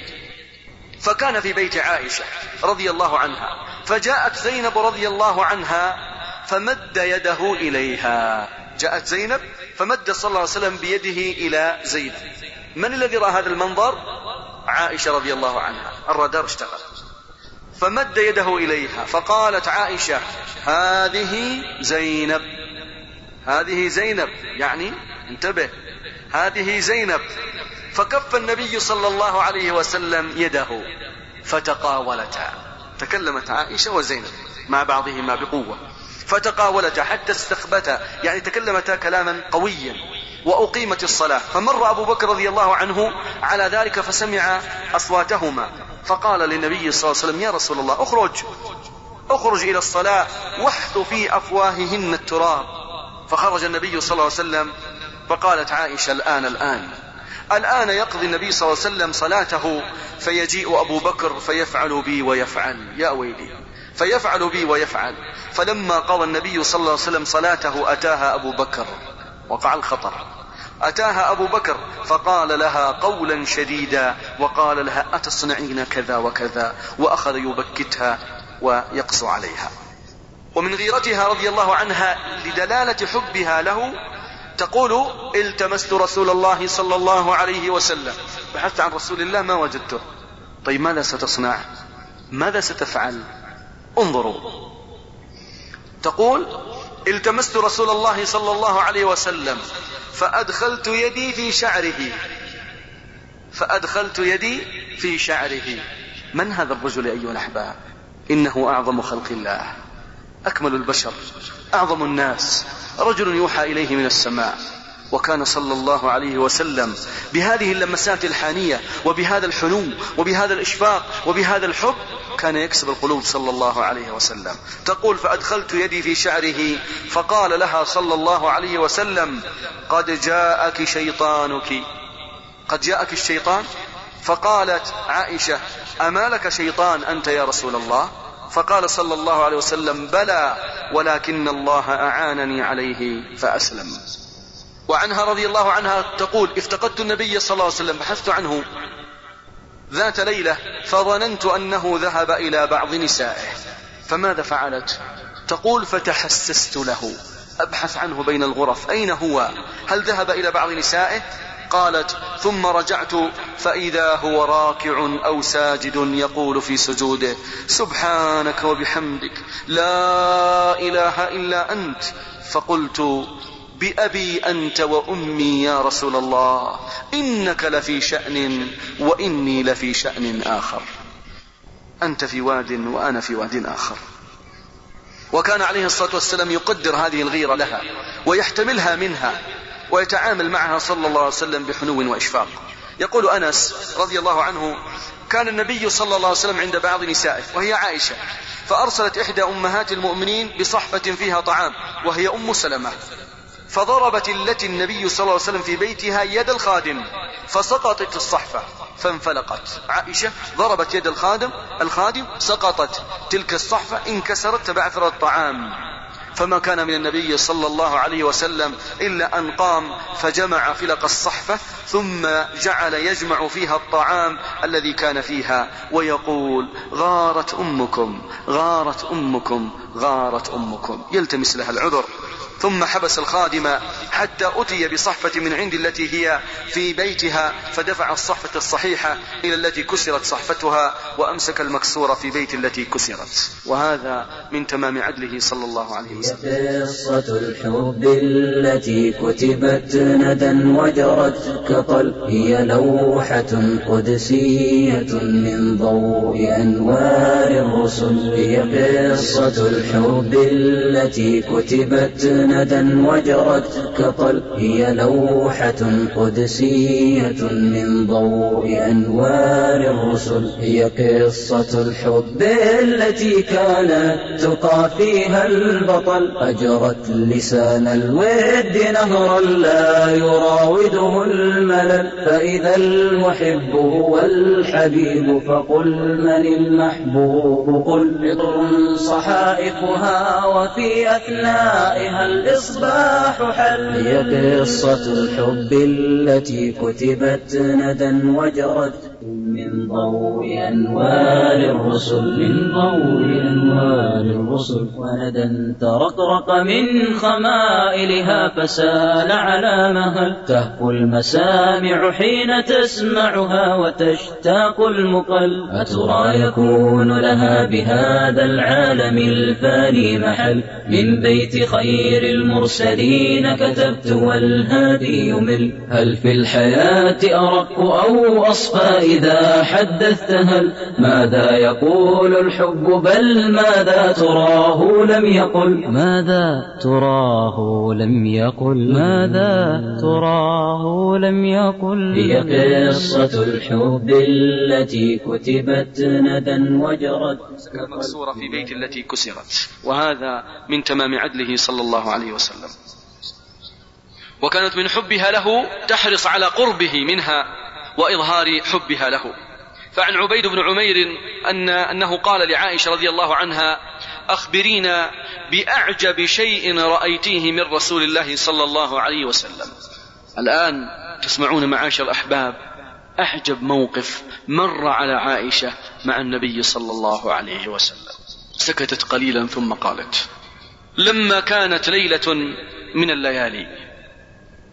فكان في بيت عائشة رضي الله عنها. فجاءت زينب رضي الله عنها فمد يده إليها. جاءت زينب فمد صلى الله عليه وسلم بيده إلى زيد من الذي رأى هذا المنظر؟ عائشة رضي الله عنها. الرادار اشتغل. فمد يده إليها. فقالت عائشة هذه زينب. هذه زينب. يعني انتبه. هذه زينب. فكف النبي صلى الله عليه وسلم يده فتقاولتا. تكلمت عائشة وزينب مع بعضهما بقوة فتقاولتا حتى استخبتا يعني تكلمتا كلاما قويا وأقيمت الصلاة. فمر أبو بكر رضي الله عنه على ذلك فسمع أصواتهما فقال للنبي صلى الله عليه وسلم يا رسول الله اخرج اخرج إلى الصلاة واحث في أفواههن التراب. فخرج النبي صلى الله عليه وسلم فقالت عائشة الآن الآن. الآن يقضي النبي صلى الله عليه وسلم صلاته فيجيء أبو بكر فيفعل بي ويفعل. يا ويلي. فيفعل بي ويفعل. فلما قضى النبي صلى الله عليه وسلم صلاته أتاها أبو بكر. وقع الخطر. أتاها أبو بكر فقال لها قولا شديدا وقال لها أتصنعين كذا وكذا؟ وأخذ يبكتها ويقسو عليها. ومن غيرتها رضي الله عنها لدلالة حبها له تقول التمست رسول الله صلى الله عليه وسلم. بحثت عن رسول الله ما وجدته. طيب ماذا ستصنع؟ ماذا ستفعل؟ انظروا. تقول التمست رسول الله صلى الله عليه وسلم فأدخلت يدي في شعره. فأدخلت يدي في شعره. من هذا الرجل أيها الأحباب؟ إنه أعظم خلق الله. أكمل البشر أعظم الناس رجل يوحى إليه من السماء. وكان صلى الله عليه وسلم بهذه اللمسات الحانية وبهذا الحنو وبهذا الإشفاق وبهذا الحب كان يكسب القلوب صلى الله عليه وسلم. تقول فأدخلت يدي في شعره فقال لها صلى الله عليه وسلم قد جاءك شيطانك. قد جاءك الشيطان؟ فقالت عائشة أما لك شيطان أنت يا رسول الله؟ فقال صلى الله عليه وسلم بلى ولكن الله أعانني عليه فأسلم. وعنها رضي الله عنها تقول افتقدت النبي صلى الله عليه وسلم بحثت عنه. ذات ليلة فظننت أنه ذهب إلى بعض نسائه. فماذا فعلت؟ تقول فتحسست له. أبحث عنه بين الغرف. أين هو؟ هل ذهب إلى بعض نسائه؟ قالت ثم رجعت فإذا هو راكع أو ساجد يقول في سجوده سبحانك وبحمدك لا إله إلا أنت. فقلت بأبي أنت وأمي يا رسول الله إنك لفي شأن وإني لفي شأن آخر. أنت في واد وأنا في واد آخر. وكان عليه الصلاة والسلام يقدر هذه الغيرة لها ويحتملها منها. ويتعامل معها صلى الله عليه وسلم بحنو وإشفاق. يقول أنس رضي الله عنه كان النبي صلى الله عليه وسلم عند بعض نسائه وهي عائشة فأرسلت إحدى أمهات المؤمنين بصحفة فيها طعام وهي أم سلمة. فضربت التي النبي صلى الله عليه وسلم في بيتها يد الخادم فسقطت الصحفة فانفلقت. عائشة ضربت يد الخادم الخادم سقطت تلك الصحفة انكسرت تبعثر الطعام فما كان من النبي صلى الله عليه وسلم إلا أن قام فجمع فلق الصحفة ثم جعل يجمع فيها الطعام الذي كان فيها ويقول غارت أمكم غارت أمكم غارت أمكم. يلتمس لها العذر. ثم حبس الخادم حتى أتي بصحفة من عند التي هي في بيتها فدفع الصحفة الصحيحة إلى التي كسرت صحفتها وأمسك المكسور في بيت التي كسرت. وهذا من تمام عدله صلى الله عليه وسلم. قصة الحب التي كتبت ندى وجرت كطل هي لوحة قدسية من ضوء أنوار الرسل. هي قصة الحب التي كتبت ندى وجرت كطل هي لوحة قدسية من ضوء أنوار الرسل هي قصة الحب التي كانت تقى فيها البطل. أجرت لسان الود نهرا لا يراوده الملل. فإذا المحب هو الحبيب فقل من المحبوب؟ قل عطر صحائفها وفي أثنائها الإصباح حل هي قصة الحب التي كتبت ندى وجرت. من ضوء أنوار الرسل من ضوء أنوار الرسل. وندى ترقرق من خمائلها فسال على مهل. تهفو المسامع حين تسمعها وتشتاق المقل. أترى يكون لها بهذا العالم الفاني محل. من بيت خير المرسلين كتبت والهادي يمل. هل في الحياة أرق أو أصفى إذا حدثت هل ماذا يقول الحب؟ بل ماذا تراه لم يقل. ماذا تراه لم يقل. ماذا تراه لم يقل. هي قصة الحب التي كتبت ندى وجرت. المكسورة في بيت التي كسرت. وهذا من تمام عدله صلى الله عليه وسلم. وكانت من حبها له تحرص على قربه منها. وإظهار حبها له. فعن عبيد بن عمير أن أنه قال لعائشة رضي الله عنها أخبرينا بأعجب شيء رأيتيه من رسول الله صلى الله عليه وسلم. الآن تسمعون معاشر الأحباب. أعجب موقف مر على عائشة مع النبي صلى الله عليه وسلم. سكتت قليلا ثم قالت لما كانت ليلة من الليالي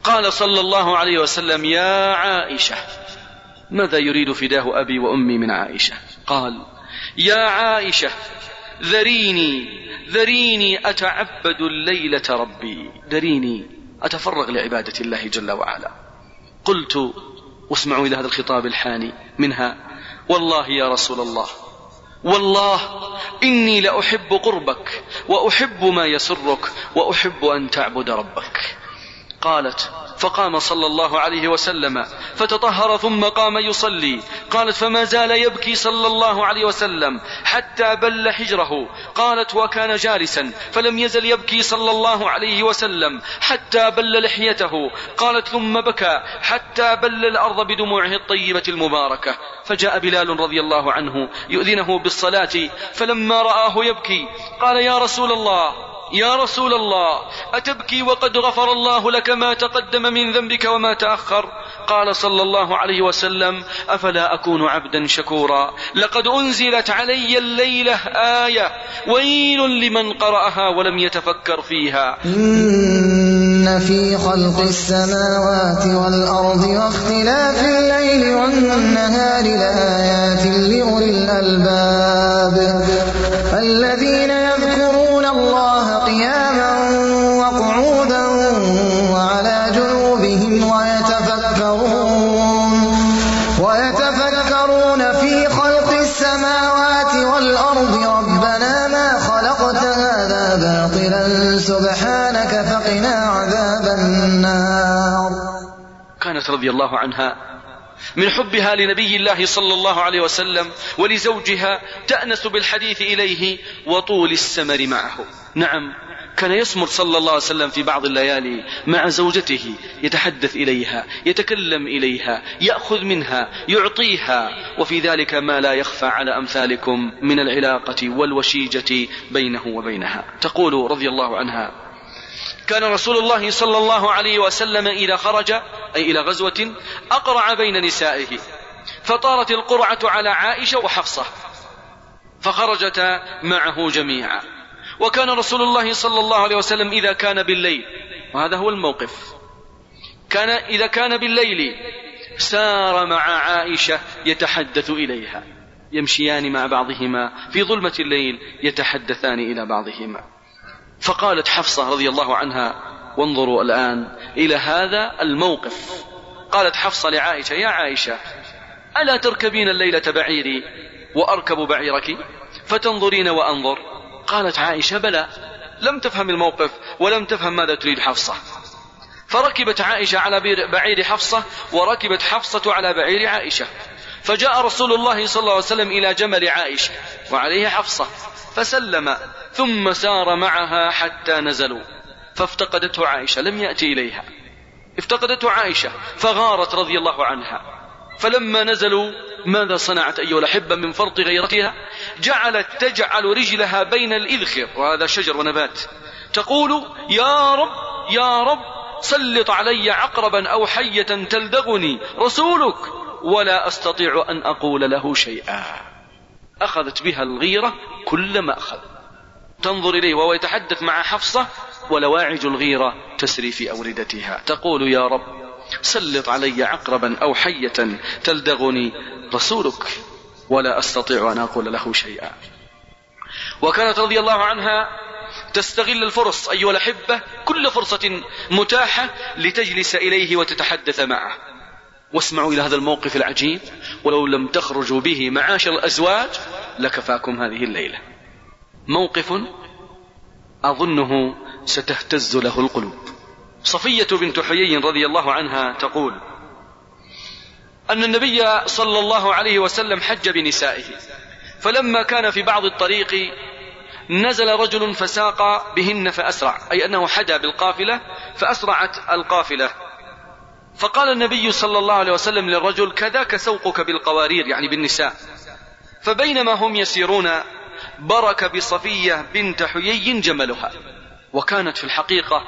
قال صلى الله عليه وسلم يا عائشة ماذا يريد فداه أبي وأمي من عائشة؟ قال يا عائشة ذريني ذريني أتعبد الليلة ربي ذريني أتفرغ لعبادة الله جل وعلا. قلت واسمعوا إلى هذا الخطاب الحاني منها والله يا رسول الله والله إني لأحب قربك وأحب ما يسرك وأحب أن تعبد ربك. قالت فقام صلى الله عليه وسلم فتطهر ثم قام يصلي. قالت فما زال يبكي صلى الله عليه وسلم حتى بل حجره. قالت وكان جالسا فلم يزل يبكي صلى الله عليه وسلم حتى بل لحيته. قالت ثم بكى حتى بل الأرض بدموعه الطيبة المباركة. فجاء بلال رضي الله عنه يؤذنه بالصلاة فلما رآه يبكي قال يا رسول الله يا رسول الله أتبكي وقد غفر الله لك ما تقدم من ذنبك وما تأخر؟ قال صلى الله عليه وسلم أفلا أكون عبدا شكورا؟ لقد أنزلت علي الليلة آية ويل لمن قرأها ولم يتفكر فيها. إن في خلق السماوات والأرض واختلاف الليل والنهار لآيات لأولي الألباب. الذين الله عنها. من حبها لنبي الله صلى الله عليه وسلم ولزوجها تأنس بالحديث إليه وطول السمر معه. نعم كان يسمر صلى الله عليه وسلم في بعض الليالي مع زوجته يتحدث إليها يتكلم إليها يأخذ منها يعطيها وفي ذلك ما لا يخفى على أمثالكم من العلاقة والوشيجة بينه وبينها. تقول رضي الله عنها كان رسول الله صلى الله عليه وسلم إذا خرج أي إلى غزوة أقرع بين نسائه فطارت القرعة على عائشة وحفصة فخرجتا معه جميعا. وكان رسول الله صلى الله عليه وسلم إذا كان بالليل وهذا هو الموقف كان إذا كان بالليل سار مع عائشة يتحدث إليها يمشيان مع بعضهما في ظلمة الليل يتحدثان إلى بعضهما. فقالت حفصة رضي الله عنها وانظروا الآن إلى هذا الموقف. قالت حفصة لعائشة يا عائشة ألا تركبين الليلة بعيري وأركب بعيرك؟ فتنظرين وأنظر. قالت عائشة بلى لم تفهم الموقف ولم تفهم ماذا تريد حفصة. فركبت عائشة على بعير حفصة وركبت حفصة على بعير عائشة. فجاء رسول الله صلى الله عليه وسلم إلى جمل عائشة وعليه حفصة فسلم ثم سار معها حتى نزلوا فافتقدته عائشة لم يأتي إليها. افتقدته عائشة فغارت رضي الله عنها. فلما نزلوا ماذا صنعت أيها الأحبة من فرط غيرتها؟ جعلت تجعل رجلها بين الإذخر وهذا شجر ونبات. تقول يا رب يا رب سلط علي عقربا أو حية تلدغني رسولك ولا أستطيع أن أقول له شيئا. أخذت بها الغيرة كل ما أخذ. تنظر إليه وهو يتحدث مع حفصة ولواعج الغيرة تسري في أوردتها. تقول يا رب سلط علي عقربا أو حية تلدغني رسولك ولا أستطيع أن أقول له شيئا. وكانت رضي الله عنها تستغل الفرص أيها الأحبة كل فرصة متاحة لتجلس إليه وتتحدث معه. واسمعوا إلى هذا الموقف العجيب ولو لم تخرجوا به معاشر الأزواج لكفاكم هذه الليلة. موقف أظنه ستهتز له القلوب. صفية بنت حيي رضي الله عنها تقول أن النبي صلى الله عليه وسلم حج بنسائه فلما كان في بعض الطريق نزل رجل فساق بهن فأسرع أي أنه حدا بالقافلة فأسرعت القافلة. فقال النبي صلى الله عليه وسلم للرجل كذاك سوقك بالقوارير يعني بالنساء. فبينما هم يسيرون برك بصفية بنت حيي جملها وكانت في الحقيقة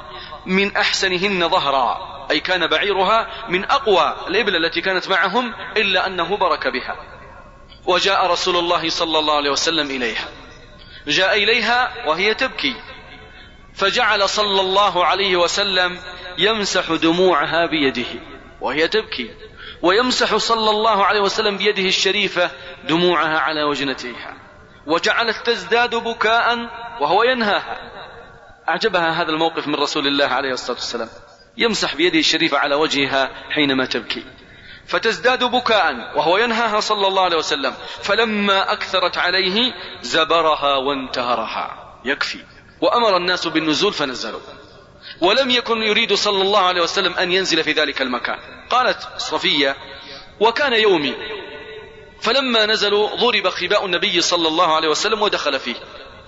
من أحسنهن ظهرا أي كان بعيرها من أقوى الإبل التي كانت معهم إلا أنه برك بها. وجاء رسول الله صلى الله عليه وسلم إليها. جاء إليها وهي تبكي. فجعل صلى الله عليه وسلم يمسح دموعها بيده وهي تبكي ويمسح صلى الله عليه وسلم بيده الشريفة دموعها على وجنتيها وجعلت تزداد بكاء وهو ينهاها. أعجبها هذا الموقف من رسول الله عليه الصلاة والسلام. يمسح بيده الشريفة على وجهها حينما تبكي. فتزداد بكاء وهو ينهاها صلى الله عليه وسلم. فلما أكثرت عليه زبرها وانتهرها. يكفي. وأمر الناس بالنزول فنزلوا. ولم يكن يريد صلى الله عليه وسلم أن ينزل في ذلك المكان. قالت صفية وكان يومي. فلما نزلوا ضرب خباء النبي صلى الله عليه وسلم ودخل فيه.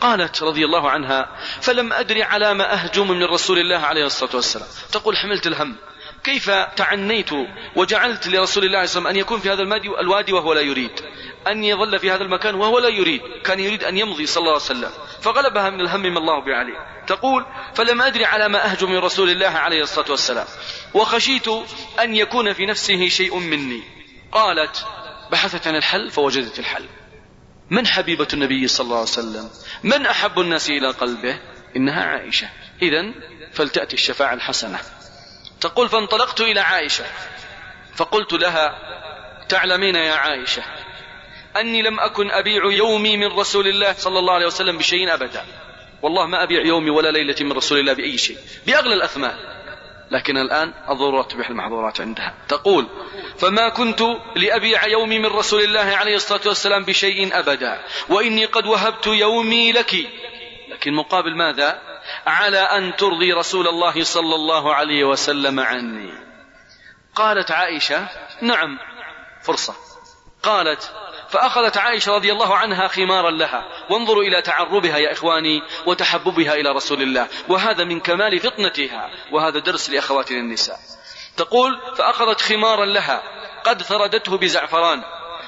قالت رضي الله عنها فلم أدري على ما أهجم من رسول الله عليه الصلاة والسلام. تقول حملت الهم. كيف تعنيت وجعلت لرسول الله صلى الله عليه وسلم أن يكون في هذا الوادي وهو لا يريد؟ أن يظل في هذا المكان وهو لا يريد. كان يريد أن يمضي صلى الله عليه وسلم. فغلبها من الهم ما الله بعليه تقول فلم أدري على ما أهجم من رسول الله عليه الصلاة والسلام. وخشيت أن يكون في نفسه شيء مني. قالت بحثت عن الحل فوجدت الحل. من حبيبة النبي صلى الله عليه وسلم؟ من أحب الناس إلى قلبه؟ إنها عائشة. إذا فلتأتي الشفاعة الحسنة. تقول فانطلقت إلى عائشة. فقلت لها تعلمين يا عائشة أني لم أكن أبيع يومي من رسول الله صلى الله عليه وسلم بشيء أبدا. والله ما أبيع يومي ولا ليلة من رسول الله بأي شيء بأغلى الأثمان لكن الآن الضرورات تبيح المحظورات عندها. تقول فما كنت لأبيع يومي من رسول الله عليه الصلاة والسلام بشيء أبدا وإني قد وهبت يومي لك. لكن مقابل ماذا؟ على أن ترضي رسول الله صلى الله عليه وسلم عني. قالت عائشة نعم فرصة. قالت فأخذت عائشة رضي الله عنها خمارا لها. وانظروا إلى تعربها يا إخواني وتحببها إلى رسول الله. وهذا من كمال فطنتها. وهذا درس لأخواتنا النساء. تقول فأخذت خمارا لها. قد ثردته بزعفران.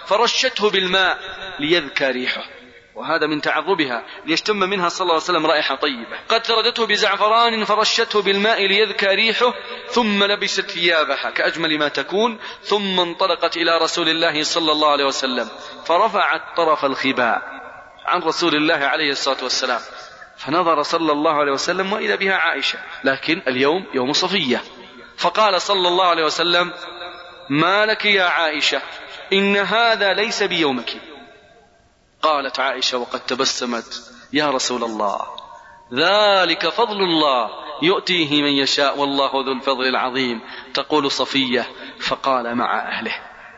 فرشته بالماء ليذكى ريحه. وهذا من تعربها ليشتم منها صلى الله عليه وسلم رائحة طيبة. قد ثردته بزعفران فرشته بالماء ليذكى ريحه ثم لبست ثيابها كأجمل ما تكون ثم انطلقت إلى رسول الله صلى الله عليه وسلم فرفعت طرف الخباء عن رسول الله عليه الصلاة والسلام فنظر صلى الله عليه وسلم وإذا بها عائشة لكن اليوم يوم صفية. فقال صلى الله عليه وسلم ما لك يا عائشة إن هذا ليس بيومك. قالت عائشة وقد تبسمت يا رسول الله ذلك فضل الله يؤتيه من يشاء والله ذو الفضل العظيم. تقول صفية فقال مع أهله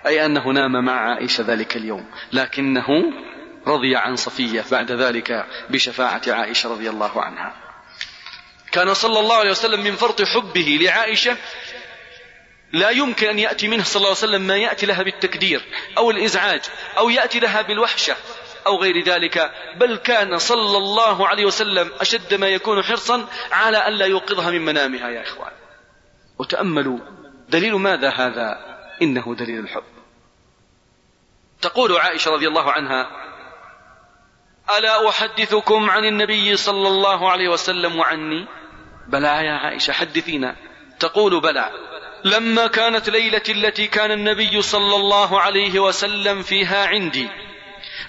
أي أنه نام مع عائشة ذلك اليوم لكنه رضي عن صفية بعد ذلك بشفاعة عائشة رضي الله عنها. كان صلى الله عليه وسلم من فرط حبه لعائشة لا يمكن أن يأتي منه صلى الله عليه وسلم ما يأتي لها بالتكدير أو الإزعاج أو يأتي لها بالوحشة. أو غير ذلك بل كان صلى الله عليه وسلم أشد ما يكون حرصا على أن لا يوقظها من منامها يا إخوان. وتأملوا دليل ماذا هذا؟ إنه دليل الحب. تقول عائشة رضي الله عنها ألا أحدثكم عن النبي صلى الله عليه وسلم وعني؟ بلى يا عائشة حدثينا. تقول بلى. لما كانت ليلة التي كان النبي صلى الله عليه وسلم فيها عندي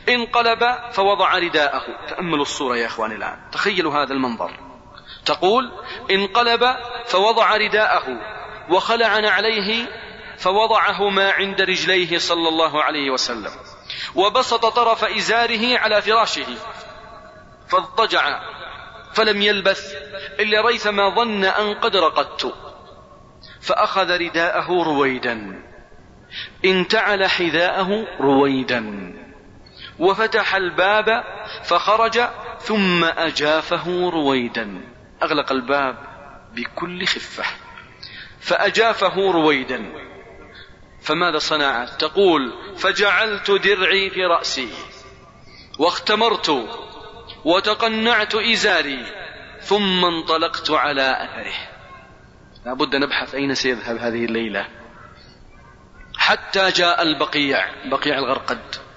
انقلب فوضع رداءه. تأملوا الصورة يا إخواني الآن. تخيلوا هذا المنظر. تقول انقلب فوضع رداءه. وخلع عليه فوضعهما عند رجليه صلى الله عليه وسلم. وبسط طرف إزاره على فراشه. فاضطجع. فلم يلبث إلا ريثما ظن أن قد رقدت فأخذ رداءه رويدا. انتعل حذاءه رويدا. وفتح الباب فخرج ثم أجافه رويدا. أغلق الباب بكل خفة. فأجافه رويدا. فماذا صنعت تقول فجعلت درعي في رأسي. واختمرت وتقنعت إزاري. ثم انطلقت على أثره. لابد نبحث أين سيذهب هذه الليلة. حتى جاء البقيع. بقيع الغرقد.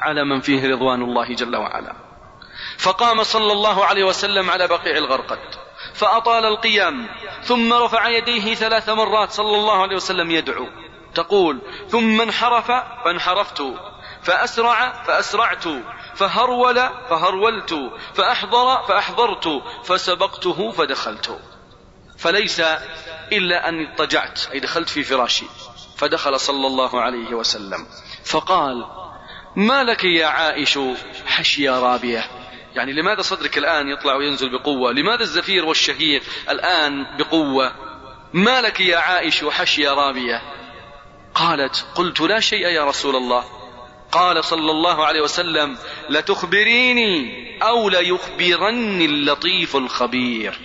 على من فيه رضوان الله جل وعلا. فقام صلى الله عليه وسلم على بقيع الغرقد فأطال القيام ثم رفع يديه ثلاث مرات صلى الله عليه وسلم يدعو. تقول ثم انحرف فانحرفت. فأسرع فأسرعت. فهرول فهرولت. فأحضر فأحضرت. فسبقته فدخلت. فليس إلا أن اضطجعت أي دخلت في فراشي فدخل صلى الله عليه وسلم. فقال ما لك يا عائش؟ حشيا رابية. يعني لماذا صدرك الآن يطلع وينزل بقوة؟ لماذا الزفير والشهير الآن بقوة؟ ما لك يا عائش؟ حشيا رابية. قالت قلت لا شيء يا رسول الله. قال صلى الله عليه وسلم لتخبريني أو ليخبرني اللطيف الخبير.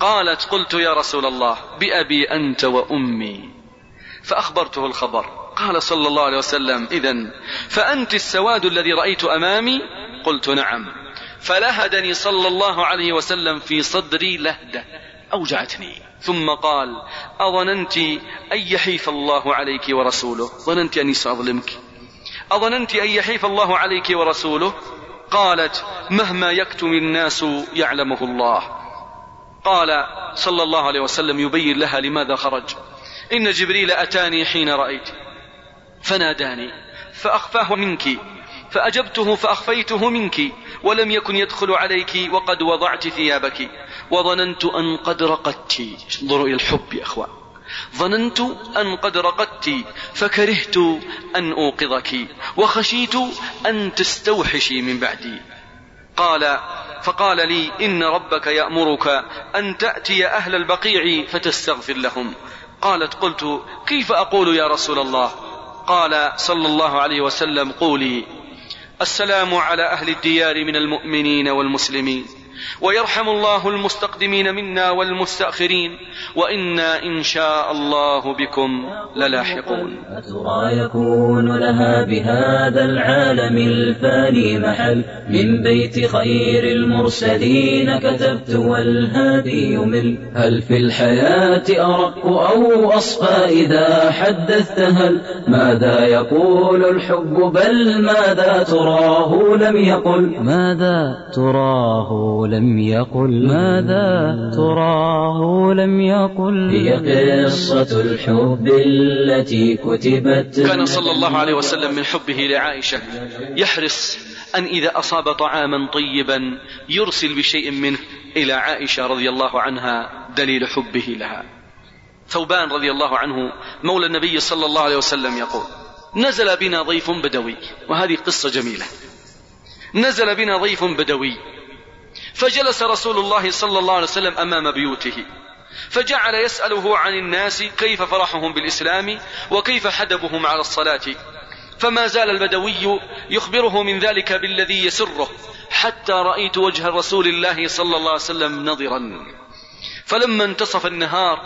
قالت قلت يا رسول الله بأبي أنت وأمي. فأخبرته الخبر. قال صلى الله عليه وسلم إذا فأنت السواد الذي رأيت أمامي؟ قلت نعم. فلهدني صلى الله عليه وسلم في صدري لهدة أوجعتني. ثم قال أظننت أن يحيف الله عليك ورسوله؟ ظننت أني سأظلمك. أظننت أن يحيف الله عليك ورسوله؟ قالت مهما يكتم الناس يعلمه الله. قال صلى الله عليه وسلم يبين لها لماذا خرج. إن جبريل أتاني حين رأيت. فناداني فأخفاه منك فأجبته فأخفيته منك ولم يكن يدخل عليك وقد وضعت ثيابك. وظننت أن قد رقدت. انظروا إلى الحب يا أخوان. ظننت أن قد رقدت فكرهت أن أوقظك وخشيت أن تستوحشي من بعدي. قال فقال لي إن ربك يأمرك أن تأتي أهل البقيع فتستغفر لهم. قالت قلت كيف أقول يا رسول الله؟ قال صلى الله عليه وسلم قولي السلام على أهل الديار من المؤمنين والمسلمين. ويرحم الله المستقدمين منا والمستأخرين وإنا إن شاء الله بكم للاحقون. أترى يكون لها بهذا العالم الفاني محل. من بيت خير المرسلين كتبت والهادي يمل. هل في الحياة أرق أو أصفى إذا حدثت هل ماذا يقول الحب بل ماذا تراه لم يقل؟ ماذا تراه لم يقل ماذا تراه لم يقل هي قصة الحب التي كتبت كان صلى الله عليه وسلم من حبه لعائشة يحرص أن إذا أصاب طعاما طيبا يرسل بشيء منه إلى عائشة رضي الله عنها دليل حبه لها. ثوبان رضي الله عنه مولى النبي صلى الله عليه وسلم يقول نزل بنا ضيف بدوي. وهذه قصة جميلة. نزل بنا ضيف بدوي. فجلس رسول الله صلى الله عليه وسلم أمام بيوته فجعل يسأله عن الناس كيف فرحهم بالإسلام وكيف حدبهم على الصلاة. فما زال البدوي يخبره من ذلك بالذي يسره حتى رأيت وجه رسول الله صلى الله عليه وسلم نضرا فلما انتصف النهار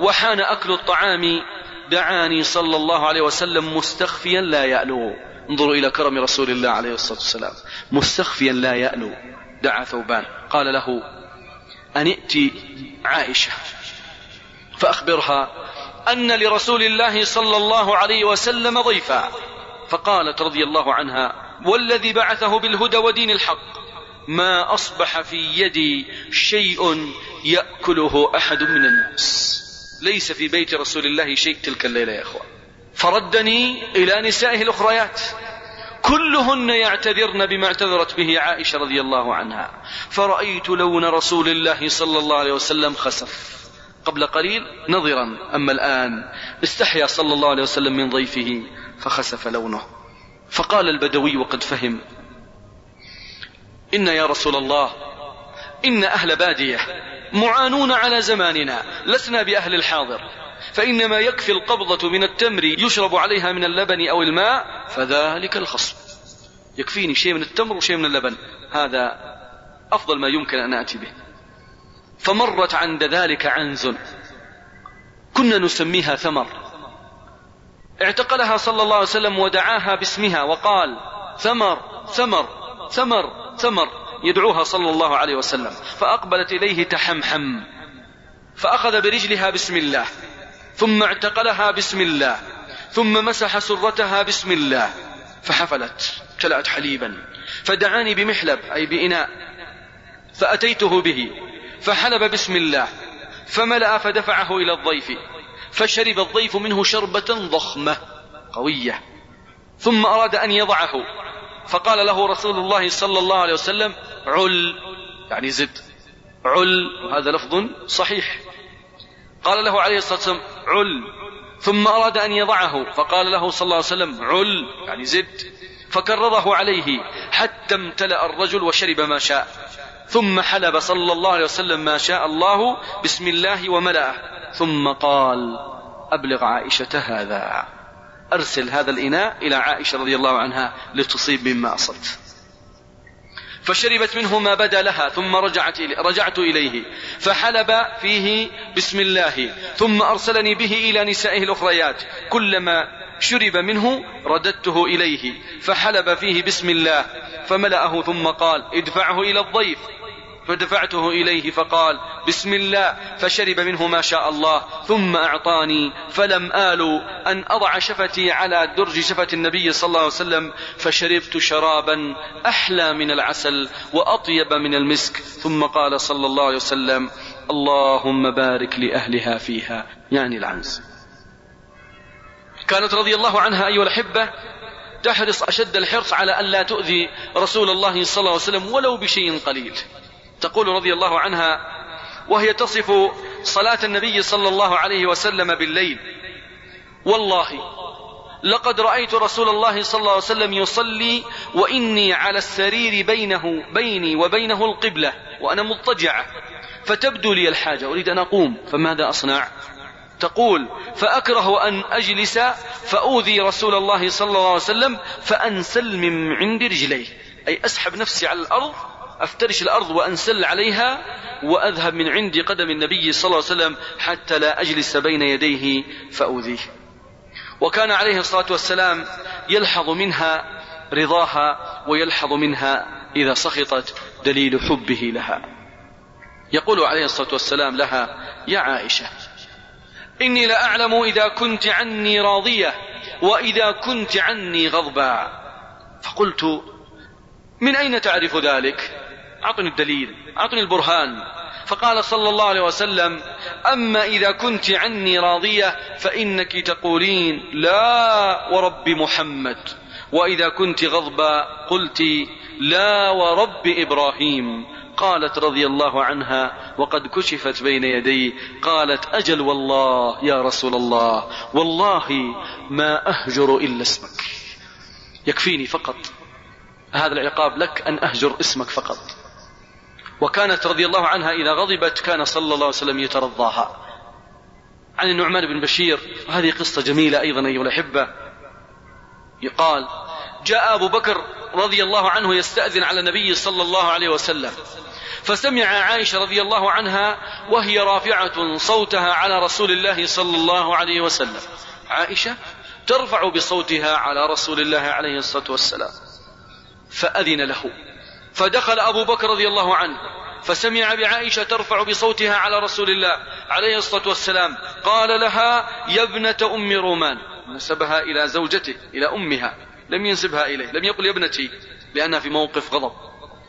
وحان أكل الطعام دعاني صلى الله عليه وسلم مستخفيا لا يألو. انظروا إلى كرم رسول الله عليه الصلاة والسلام. مستخفيا لا يألو. دعا ثوبان. قال له أن ائتي عائشة؟ فأخبرها أن لرسول الله صلى الله عليه وسلم ضيفا. فقالت رضي الله عنها والذي بعثه بالهدى ودين الحق ما أصبح في يدي شيء يأكله أحد من الناس. ليس في بيت رسول الله شيء تلك الليلة يا أخوان فردني إلى نسائه الأخريات. كلهن يعتذرن بما اعتذرت به عائشة رضي الله عنها. فرأيت لون رسول الله صلى الله عليه وسلم خسف. قبل قليل نظرا أما الآن استحيا صلى الله عليه وسلم من ضيفه فخسف لونه. فقال البدوي وقد فهم إن يا رسول الله إن أهل بادية معانون على زماننا لسنا بأهل الحاضر. فإنما يكفي القبضة من التمر يشرب عليها من اللبن أو الماء فذلك الخصم. يكفيني شيء من التمر وشيء من اللبن. هذا أفضل ما يمكن أن آتي به. فمرت عند ذلك عنز. كنا نسميها ثمر. اعتقلها صلى الله عليه وسلم ودعاها باسمها وقال ثمر ثمر ثمر ثمر. يدعوها صلى الله عليه وسلم. فأقبلت إليه تحمحم. فأخذ برجلها بسم الله. ثم اعتقلها بسم الله ثم مسح سرتها بسم الله فحفلت امتلأت حليبا فدعاني بمحلب أي بإناء فأتيته به فحلب بسم الله فملأ فدفعه إلى الضيف فشرب الضيف منه شربة ضخمة قوية ثم أراد أن يضعه فقال له رسول الله صلى الله عليه وسلم عل يعني زد عل هذا لفظ صحيح. قال له عليه الصلاة والسلام عل. ثم أراد أن يضعه فقال له صلى الله عليه وسلم عل. يعني زد. فكرره عليه حتى امتلأ الرجل وشرب ما شاء. ثم حلب صلى الله عليه وسلم ما شاء الله بسم الله وملأه. ثم قال أبلغ عائشة هذا. أرسل هذا الإناء إلى عائشة رضي الله عنها لتصيب مما أصبت. فشربت منه ما بدا لها ثم رجعت رجعت إليه فحلب فيه بسم الله ثم أرسلني به إلى نسائه الأخريات كلما شرب منه رددته إليه فحلب فيه بسم الله فملأه ثم قال ادفعه إلى الضيف. فدفعته إليه فقال بسم الله فشرب منه ما شاء الله ثم أعطاني فلم آل أن أضع شفتي على درج شفة النبي صلى الله عليه وسلم فشربت شرابا أحلى من العسل وأطيب من المسك ثم قال صلى الله عليه وسلم اللهم بارك لأهلها فيها. يعني العنز. كانت رضي الله عنها أيها الأحبة تحرص أشد الحرص على أن لا تؤذي رسول الله صلى الله عليه وسلم ولو بشيء قليل. تقول رضي الله عنها وهي تصف صلاة النبي صلى الله عليه وسلم بالليل. والله لقد رأيت رسول الله صلى الله عليه وسلم يصلي وإني على السرير بينه بيني وبينه القبلة وأنا مضطجعة فتبدو لي الحاجة أريد أن أقوم فماذا أصنع؟ تقول فأكره أن أجلس فأوذي رسول الله صلى الله عليه وسلم فأنسل من عند رجليه. أي أسحب نفسي على الأرض أفترش الأرض وأنسل عليها وأذهب من عند قدم النبي صلى الله عليه وسلم حتى لا أجلس بين يديه فأوذيه. وكان عليه الصلاة والسلام يلحظ منها رضاها ويلحظ منها إذا سخطت دليل حبه لها. يقول عليه الصلاة والسلام لها يا عائشة إني لأعلم إذا كنت عني راضية وإذا كنت عني غضبا فقلت من أين تعرف ذلك؟ أعطني الدليل أعطني البرهان. فقال صلى الله عليه وسلم أما إذا كنت عني راضية فإنك تقولين لا ورب محمد. وإذا كنت غضبا قلت لا ورب إبراهيم. قالت رضي الله عنها وقد كشفت بين يدي. قالت أجل والله يا رسول الله. والله ما أهجر إلا اسمك. يكفيني فقط. هذا العقاب لك أن أهجر اسمك فقط. وكانت رضي الله عنها إذا غضبت كان صلى الله عليه وسلم يترضاها. عن النعمان بن بشير هذه قصة جميلة أيضا أيها الأحبة. يقال جاء أبو بكر رضي الله عنه يستأذن على النبي صلى الله عليه وسلم. فسمع عائشة رضي الله عنها وهي رافعة صوتها على رسول الله صلى الله عليه وسلم. عائشة ترفع بصوتها على رسول الله عليه الصلاة والسلام. فأذن له. فدخل أبو بكر رضي الله عنه فسمع بعائشة ترفع بصوتها على رسول الله عليه الصلاة والسلام قال لها يا ابنة أم رومان. نسبها إلى زوجته إلى أمها لم ينسبها إليه لم يقل يا ابنتي لأنها في موقف غضب.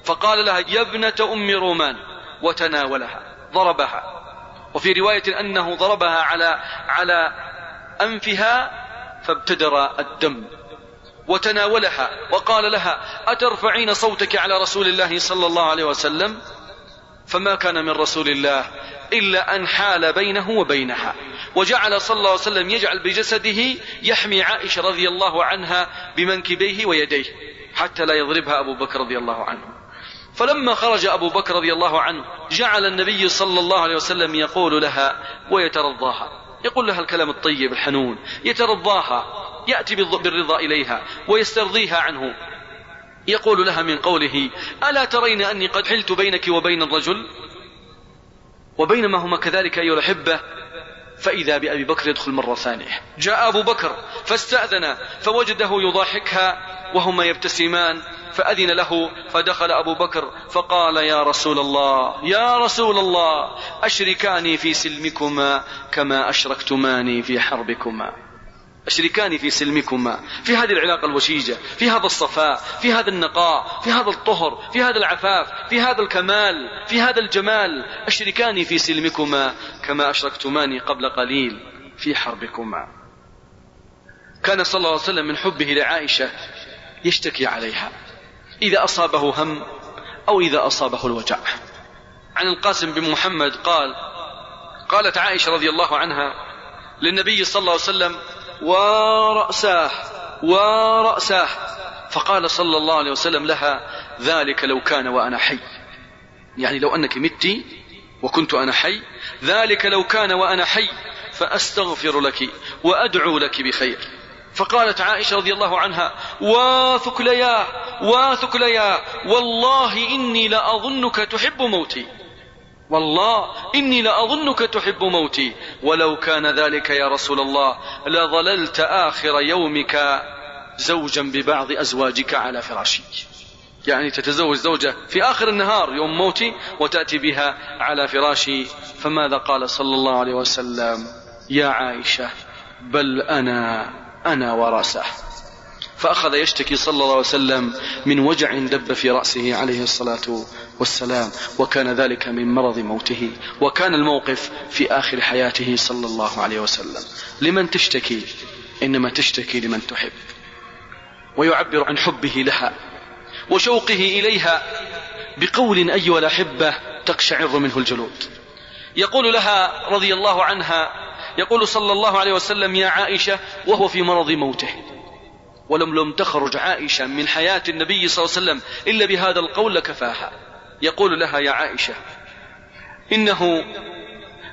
فقال لها يا ابنة أم رومان. وتناولها ضربها. وفي رواية أنه ضربها على على أنفها فابتدر الدم. وتناولها وقال لها أترفعين صوتك على رسول الله صلى الله عليه وسلم؟ فما كان من رسول الله إلا أن حال بينه وبينها. وجعل صلى الله عليه وسلم يجعل بجسده يحمي عائشة رضي الله عنها بمنكبيه ويديه حتى لا يضربها أبو بكر رضي الله عنه. فلما خرج أبو بكر رضي الله عنه جعل النبي صلى الله عليه وسلم يقول لها ويترضاها. يقول لها الكلام الطيب الحنون. يترضاها. يأتي بالرضا إليها ويسترضيها عنه. يقول لها من قوله ألا ترين أني قد حلت بينك وبين الرجل؟ وبينما هما كذلك أيها الأحبة فإذا بأبي بكر يدخل مرة ثانية. جاء أبو بكر فاستأذن فوجده يضاحكها وهما يبتسمان فأذن له فدخل أبو بكر فقال يا رسول الله يا رسول الله أشركاني في سلمكما كما أشركتماني في حربكما. أشركان في سلمكما في هذه العلاقة الوشيجة في هذا الصفاء في هذا النقاء في هذا الطهر في هذا العفاف في هذا الكمال في هذا الجمال. أشركان في سلمكما كما أشركتماني قبل قليل في حربكما. كان صلى الله عليه وسلم من حبه لعائشة يشتكي عليها إذا أصابه هم أو إذا أصابه الوجع. عن القاسم بن محمد قال قالت عائشة رضي الله عنها للنبي صلى الله عليه وسلم ورأساه ورأساه. فقال صلى الله عليه وسلم لها ذلك لو كان وأنا حي. يعني لو أنك مت وكنت أنا حي ذلك لو كان وأنا حي فأستغفر لك وأدعو لك بخير. فقالت عائشة رضي الله عنها واثكلياه واثكلياه والله إني لأظنك تحب موتي. والله إني لأظنك تحب موتي. ولو كان ذلك يا رسول الله لظللت آخر يومك زوجا ببعض أزواجك على فراشك يعني تتزوج زوجة في آخر النهار يوم موتي وتأتي بها على فراشي. فماذا قال صلى الله عليه وسلم؟ يا عائشة بل أنا أنا ورثه فأخذ يشتكي صلى الله عليه وسلم من وجع دب في رأسه عليه الصلاة والسلام وكان ذلك من مرض موته وكان الموقف في آخر حياته صلى الله عليه وسلم. لمن تشتكي؟ إنما تشتكي لمن تحب. ويعبر عن حبه لها وشوقه إليها بقول أيها الأحبة تقشعر منه الجلود. يقول لها رضي الله عنها يقول صلى الله عليه وسلم يا عائشة وهو في مرض موته. ولم لم تخرج عائشة من حياة النبي صلى الله عليه وسلم إلا بهذا القول لكفاها. يقول لها يا عائشة إنه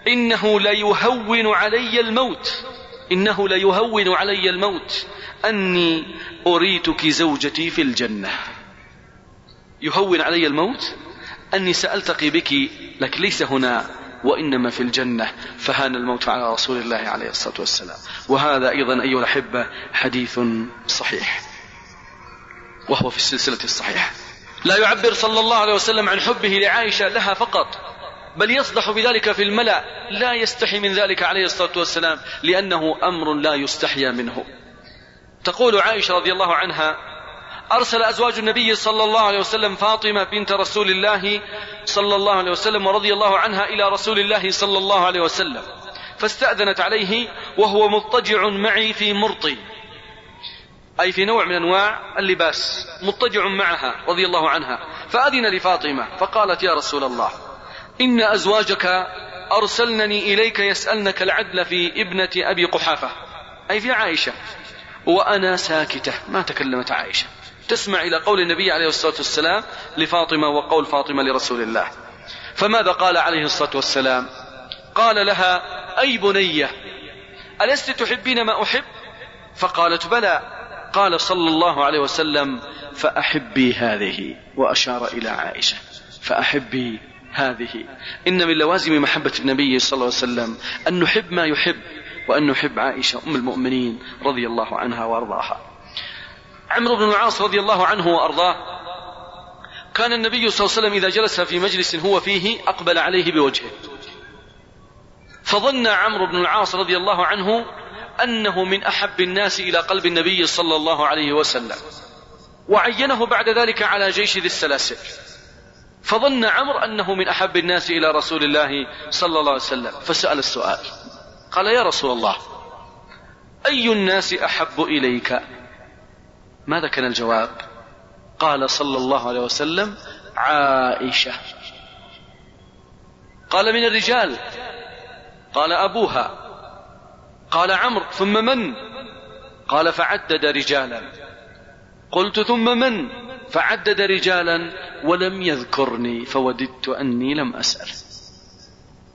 إنه ليهون علي الموت إنه ليهون علي الموت أني أريتك زوجتي في الجنة. يهون علي الموت؟ أني سألتقي بك لك ليس هنا وإنما في الجنة. فهان الموت على رسول الله عليه الصلاة والسلام. وهذا أيضا أيها الأحبة حديث صحيح وهو في السلسلة الصحيحة. لا يعبر صلى الله عليه وسلم عن حبه لعائشة لها فقط بل يصدح بذلك في الملأ لا يستحي من ذلك عليه الصلاة والسلام لأنه أمر لا يستحيا منه. تقول عائشة رضي الله عنها أرسل أزواج النبي صلى الله عليه وسلم فاطمة بنت رسول الله صلى الله عليه وسلم ورضي الله عنها إلى رسول الله صلى الله عليه وسلم فاستأذنت عليه وهو مضطجع معي في مرطي. أي في نوع من أنواع اللباس مضطجع معها رضي الله عنها. فأذن لفاطمة فقالت يا رسول الله إن أزواجك أرسلنني إليك يسألنك العدل في ابنة أبي قحافة. أي في عائشة. وأنا ساكتة ما تكلمت عائشة. تسمع إلى قول النبي عليه الصلاة والسلام لفاطمة وقول فاطمة لرسول الله. فماذا قال عليه الصلاة والسلام؟ قال لها أي بنية ألست تحبين ما أحب؟ فقالت بلى. قال صلى الله عليه وسلم فأحبي هذه وأشار إلى عائشة فأحبي هذه إن من لوازم محبة النبي صلى الله عليه وسلم أن نحب ما يحب وأن نحب عائشة أم المؤمنين رضي الله عنها وأرضاها. عمرو بن العاص رضي الله عنه وأرضاه كان النبي صلى الله عليه وسلم إذا جلس في مجلس هو فيه أقبل عليه بوجهه. فظن عمرو بن العاص رضي الله عنه أنه من أحب الناس إلى قلب النبي صلى الله عليه وسلم وعينه بعد ذلك على جيش ذي السلاسل. فظن عمرو أنه من أحب الناس إلى رسول الله صلى الله عليه وسلم فسأل السؤال قال يا رسول الله أي الناس أحب إليك؟ ماذا كان الجواب؟ قال صلى الله عليه وسلم عائشة. قال من الرجال؟ قال أبوها. قال عمرو ثم من؟ قال فعدد رجالا. قلت ثم من؟ فعدد رجالا. ولم يذكرني فوددت أني لم أسأل.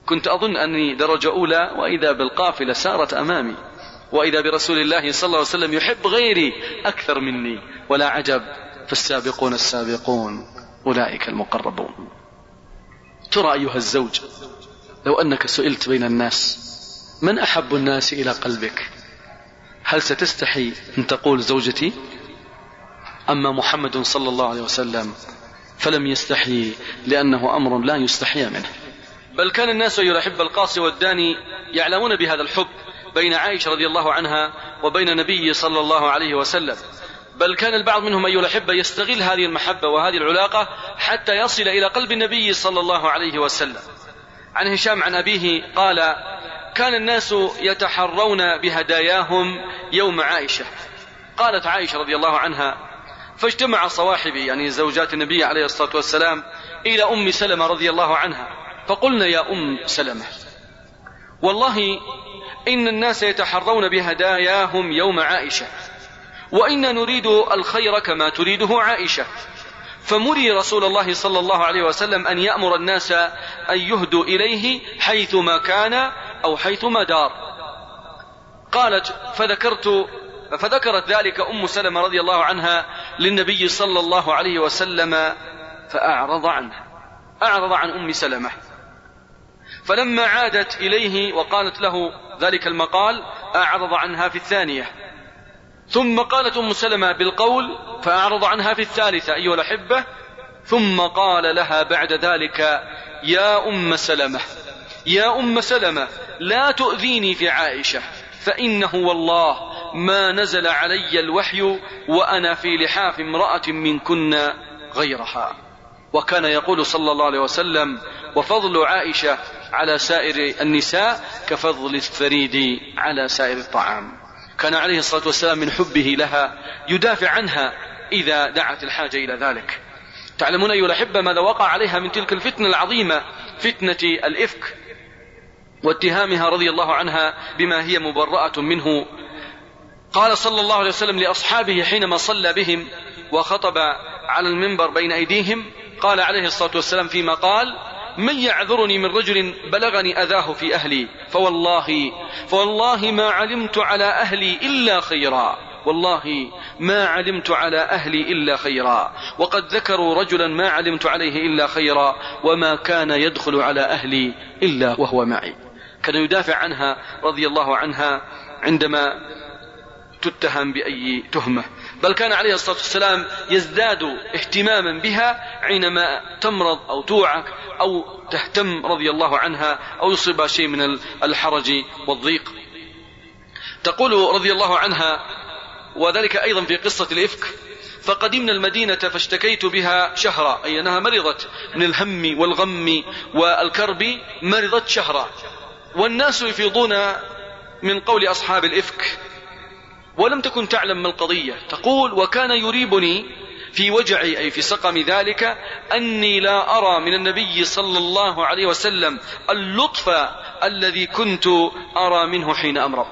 كنت أظن أني درجة أولى وإذا بالقافلة سارت أمامي. وإذا برسول الله صلى الله عليه وسلم يحب غيري أكثر مني. ولا عجب فالسابقون السابقون أولئك المقربون. ترى أيها الزوج لو أنك سئلت بين الناس من أحب الناس إلى قلبك؟ هل ستستحي أن تقول زوجتي؟ أما محمد صلى الله عليه وسلم فلم يستحي لأنه أمر لا يستحي منه. بل كان الناس يحب القاصي والداني يعلمون بهذا الحب بين عائشة رضي الله عنها وبين النبي صلى الله عليه وسلم. بل كان البعض منهم أيها الأحبة يستغل هذه المحبة وهذه العلاقة حتى يصل إلى قلب النبي صلى الله عليه وسلم. عن هشام عن أبيه قال كان الناس يتحرون بهداياهم يوم عائشة. قالت عائشة رضي الله عنها فاجتمع صواحبي يعني زوجات النبي عليه الصلاة والسلام إلى أم سلمة رضي الله عنها فقلنا يا أم سلمة والله إن الناس يتحرون بهداياهم يوم عائشة وإنا نريد الخير كما تريده عائشة. فمري رسول الله صلى الله عليه وسلم أن يأمر الناس أن يهدوا إليه حيثما كان أو حيثما دار. قالت فذكرت فذكرت ذلك أم سلمة رضي الله عنها للنبي صلى الله عليه وسلم فأعرض عنها. أعرض عن أم سلمة. فلما عادت إليه وقالت له ذلك المقال أعرض عنها في الثانية. ثم قالت أم سلمة بالقول فأعرض عنها في الثالثة أيها الأحبة. ثم قال لها بعد ذلك يا أم سلمة. يا أم سلمة لا تؤذيني في عائشة فإنه والله ما نزل علي الوحي وأنا في لحاف امرأة منكن غيرها. وكان يقول صلى الله عليه وسلم وفضل عائشة على سائر النساء كفضل الثريد على سائر الطعام كان عليه الصلاة والسلام من حبه لها يدافع عنها إذا دعت الحاجة إلى ذلك. تعلمون أيها الأحبة ماذا وقع عليها من تلك الفتنة العظيمة فتنة الإفك؟ واتهامها رضي الله عنها بما هي مبرأة منه. قال صلى الله عليه وسلم لأصحابه حينما صلى بهم وخطب على المنبر بين أيديهم قال عليه الصلاة والسلام فيما قال من يعذرني من رجل بلغني أذاه في أهلي فوالله فوالله ما علمت على أهلي إلا خيرا. والله ما علمت على أهلي إلا خيرا. وقد ذكروا رجلا ما علمت عليه إلا خيرا وما كان يدخل على أهلي إلا وهو معي. كان يدافع عنها رضي الله عنها عندما تتهم بأي تهمة. بل كان عليه الصلاة والسلام يزداد اهتماما بها حينما تمرض أو توعك أو تهتم رضي الله عنها أو يصيب شيء من الحرج والضيق. تقول رضي الله عنها وذلك أيضا في قصة الإفك فقدمنا المدينة فاشتكيت بها شهرا أي أنها مرضت من الهم والغم والكرب مرضت شهرا. والناس يفيضون من قول أصحاب الإفك ولم تكن تعلم ما القضية. تقول وكان يريبني في وجعي أي في سقم ذلك أني لا أرى من النبي صلى الله عليه وسلم اللطف الذي كنت أرى منه حين أمرض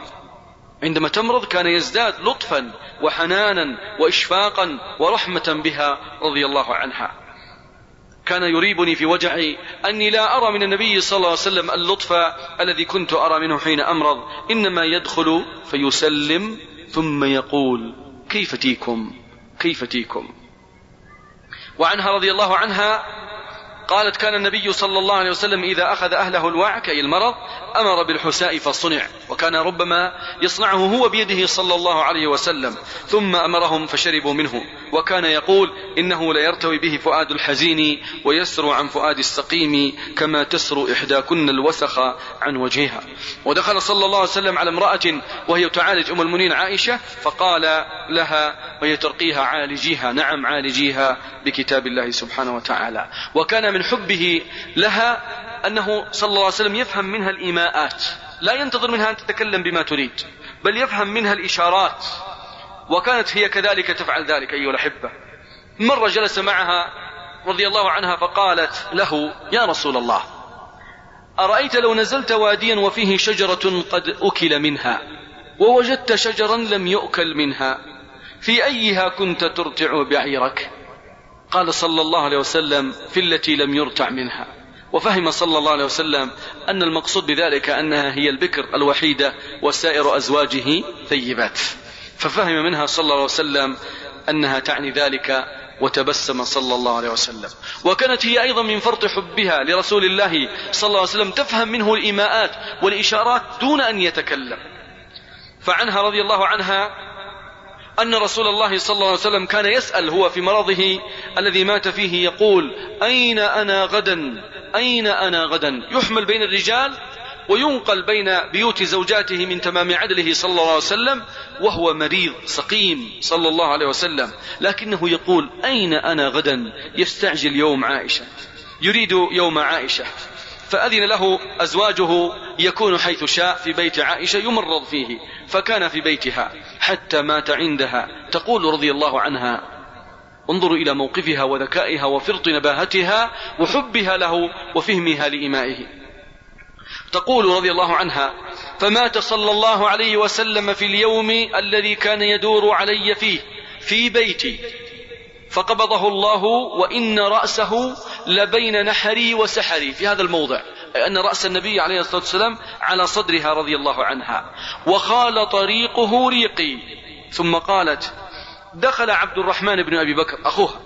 عندما تمرض كان يزداد لطفا وحنانا وإشفاقا ورحمة بها رضي الله عنها. كان يريبني في وجعي أني لا أرى من النبي صلى الله عليه وسلم اللطف الذي كنت أرى منه حين أمرض. إنما يدخل فيسلم ثم يقول كيف تيكم؟ كيف تيكم؟ وعنها رضي الله عنها قالت كان النبي صلى الله عليه وسلم إذا أخذ أهله الوعك أي المرض أمر بالحساء فصنع وكان ربما يصنعه هو بيده صلى الله عليه وسلم ثم أمرهم فشربوا منه وكان يقول إنه ليرتوي به فؤاد الحزين ويسر عن فؤاد السقيم كما تسر إحداكن الوسخ عن وجهها ودخل صلى الله عليه وسلم على امرأة وهي تعالج أم المؤمنين عائشة فقال لها وهي ترقيها عالجيها نعم عالجيها بكتاب الله سبحانه وتعالى وكان من حبه لها أنه صلى الله عليه وسلم يفهم منها الإيماءات. لا ينتظر منها أن تتكلم بما تريد بل يفهم منها الإشارات. وكانت هي كذلك تفعل ذلك أيها الأحبة. مرة جلس معها رضي الله عنها فقالت له يا رسول الله أرأيت لو نزلت واديا وفيه شجرة قد أكل منها ووجدت شجرا لم يؤكل منها في أيها كنت ترتع بعيرك؟ قال صلى الله عليه وسلم في التي لم يرتع منها. وفهم صلى الله عليه وسلم أن المقصود بذلك أنها هي البكر الوحيدة وسائر أزواجه ثيبات. ففهم منها صلى الله عليه وسلم أنها تعني ذلك وتبسم صلى الله عليه وسلم. وكانت هي أيضا من فرط حبها لرسول الله صلى الله عليه وسلم تفهم منه الإيماءات والإشارات دون أن يتكلم. فعنها رضي الله عنها أن رسول الله صلى الله عليه وسلم كان يسأل هو في مرضه الذي مات فيه يقول أين أنا غدا؟ أين أنا غدا؟ يحمل بين الرجال وينقل بين بيوت زوجاته من تمام عدله صلى الله عليه وسلم وهو مريض سقيم صلى الله عليه وسلم. لكنه يقول أين أنا غدا؟ يستعجل يوم عائشة يريد يوم عائشة. فأذن له أزواجه يكون حيث شاء في بيت عائشة يمرض فيه فكان في بيتها. حتى مات عندها. تقول رضي الله عنها انظروا إلى موقفها وذكائها وفرط نباهتها وحبها له وفهمها لإمائه. تقول رضي الله عنها فمات صلى الله عليه وسلم في اليوم الذي كان يدور علي فيه في بيتي. فقبضه الله وإن رأسه لبين نحري وسحري. في هذا الموضع أي أن رأس النبي عليه الصلاة والسلام على صدرها رضي الله عنها. وخال طريقه ريقي. ثم قالت دخل عبد الرحمن بن أبي بكر أخوها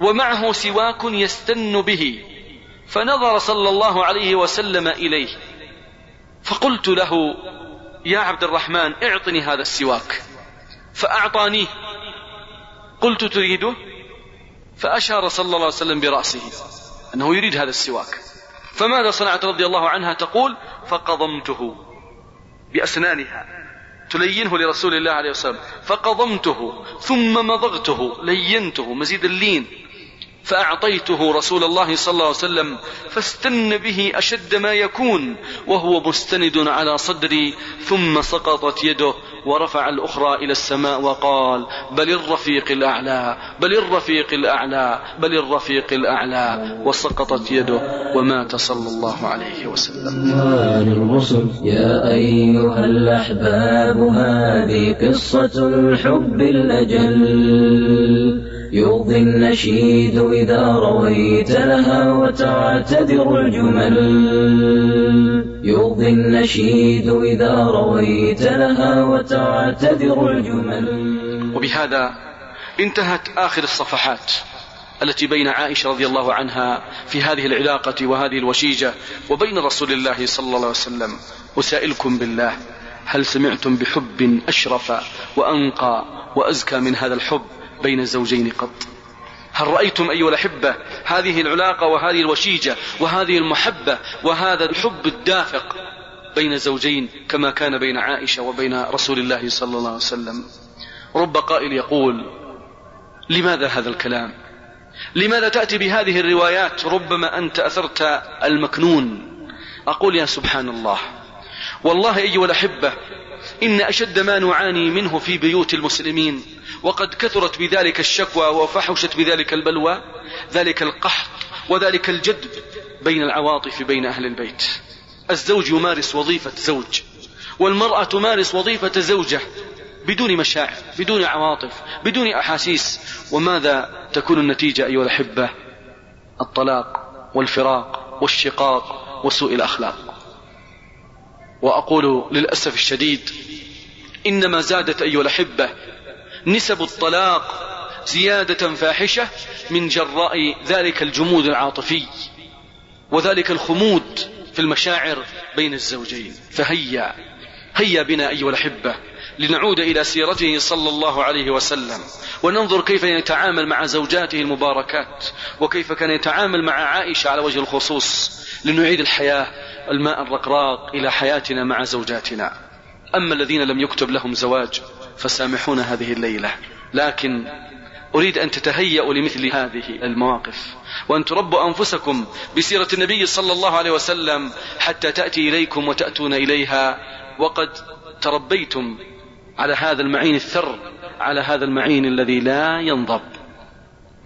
ومعه سواك يستن به. فنظر صلى الله عليه وسلم إليه. فقلت له يا عبد الرحمن اعطني هذا السواك. فأعطانيه. قلت تريده؟ فأشار صلى الله عليه وسلم برأسه أنه يريد هذا السواك. فماذا صنعت رضي الله عنها تقول؟ فقضمته. بأسنانها. تلينه لرسول الله عليه وسلم. فقضمته. ثم مضغته. لينته. مزيد اللين. فأعطيته رسول الله صلى الله عليه وسلم فاستن به أشد ما يكون وهو مستند على صدري ثم سقطت يده ورفع الأخرى إلى السماء وقال بل الرفيق الأعلى بل الرفيق الأعلى بل الرفيق الأعلى وسقطت يده ومات صلى الله عليه وسلم. يا أيها الأحباب هذه قصة الحب الأجل يرضي النشيد إذا رويت لها وتعتذر الجمل. يرضي النشيد إذا رويت لها وتعتذر الجمل. وبهذا انتهت آخر الصفحات التي بين عائشة رضي الله عنها في هذه العلاقة وهذه الوشيجة وبين رسول الله صلى الله عليه وسلم. أسائلكم بالله هل سمعتم بحب أشرف وأنقى وأزكى من هذا الحب؟ بين الزوجين قط. هل رأيتم أيها الأحبة هذه العلاقة وهذه الوشيجة وهذه المحبة وهذا الحب الدافق بين زوجين كما كان بين عائشة وبين رسول الله صلى الله عليه وسلم؟ رب قائل يقول لماذا هذا الكلام؟ لماذا تأتي بهذه الروايات ربما أنت أثرت المكنون؟ أقول يا سبحان الله والله أيها الأحبة إن أشد ما نعاني منه في بيوت المسلمين وقد كثرت بذلك الشكوى وفحشت بذلك البلوى ذلك القحط وذلك الجدب بين العواطف بين أهل البيت. الزوج يمارس وظيفة زوج والمرأة تمارس وظيفة زوجة بدون مشاعر بدون عواطف بدون أحاسيس. وماذا تكون النتيجة أيها الأحبة؟ الطلاق والفراق والشقاق وسوء الأخلاق. وأقول للأسف الشديد إنما زادت أيها الأحبة نسب الطلاق زيادة فاحشة من جراء ذلك الجمود العاطفي وذلك الخمود في المشاعر بين الزوجين. فهيا هيا بنا أيها الأحبة لنعود إلى سيرته صلى الله عليه وسلم وننظر كيف يتعامل مع زوجاته المباركات وكيف كان يتعامل مع عائشة على وجه الخصوص لنعيد الحياة الماء الرقراق إلى حياتنا مع زوجاتنا. أما الذين لم يكتب لهم زواج فسامحونا هذه الليلة. لكن أريد أن تتهيأوا لمثل هذه المواقف. وأن تربوا أنفسكم بسيرة النبي صلى الله عليه وسلم حتى تأتي إليكم وتأتون إليها. وقد تربيتم على هذا المعين الثر على هذا المعين الذي لا ينضب.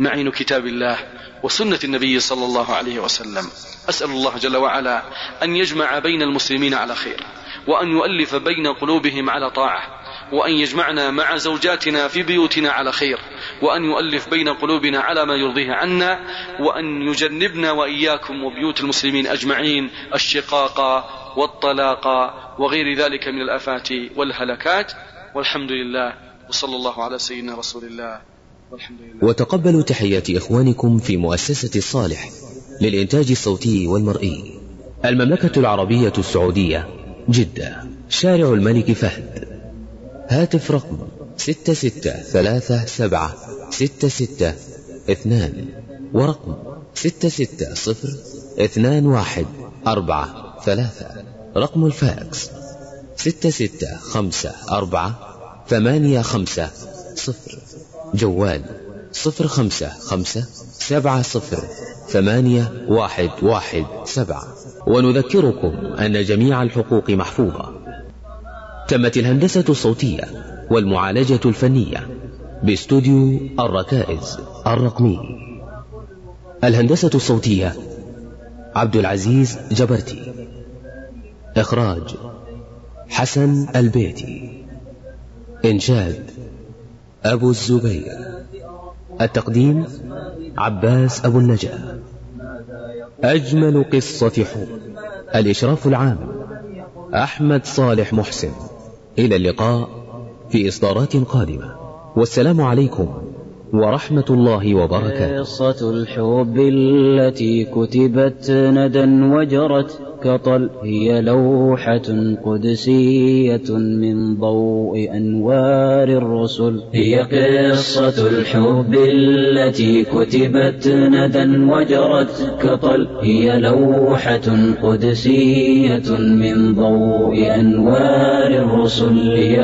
معين كتاب الله وسنة النبي صلى الله عليه وسلم. أسأل الله جل وعلا أن يجمع بين المسلمين على خير وأن يؤلف بين قلوبهم على طاعة وأن يجمعنا مع زوجاتنا في بيوتنا على خير وأن يؤلف بين قلوبنا على ما يرضيه عنا وأن يجنبنا وإياكم وبيوت المسلمين أجمعين الشقاق والطلاق وغير ذلك من الآفات والهلكات. والحمد لله وصلى الله على سيدنا رسول الله. وتقبلوا تحيات إخوانكم في مؤسسة الصالح للإنتاج الصوتي والمرئي. المملكة العربية السعودية جدة. شارع الملك فهد. هاتف رقم ستة ستة ثلاثة سبعة ستة ستة اثنان ورقم ستة ستة صفر اثنان واحد أربعة ثلاثة. رقم الفاكس ستة ستة خمسة أربعة ثمانية خمسة صفر. جوال صفر خمسة خمسة سبعة صفر ثمانية واحد واحد سبعة. ونذكركم أن جميع الحقوق محفوظة. تمت الهندسة الصوتية والمعالجة الفنية باستوديو الركائز الرقمي. الهندسة الصوتية عبد العزيز جبرتي. إخراج حسن البيتي. إنشاد أبو الزبير. التقديم عباس أبو النجا. أجمل قصة حب. الإشراف العام أحمد صالح محسن. إلى اللقاء في إصدارات قادمة. والسلام عليكم ورحمة الله وبركاته. قصة الحب التي كتبت ندى وجرت. كطل هي لوحة قدسية من ضوء أنوار الرسل. هي قصة الحب التي كتبت ندى وجرت كطل. هي لوحة قدسية من ضوء أنوار الرسل. هي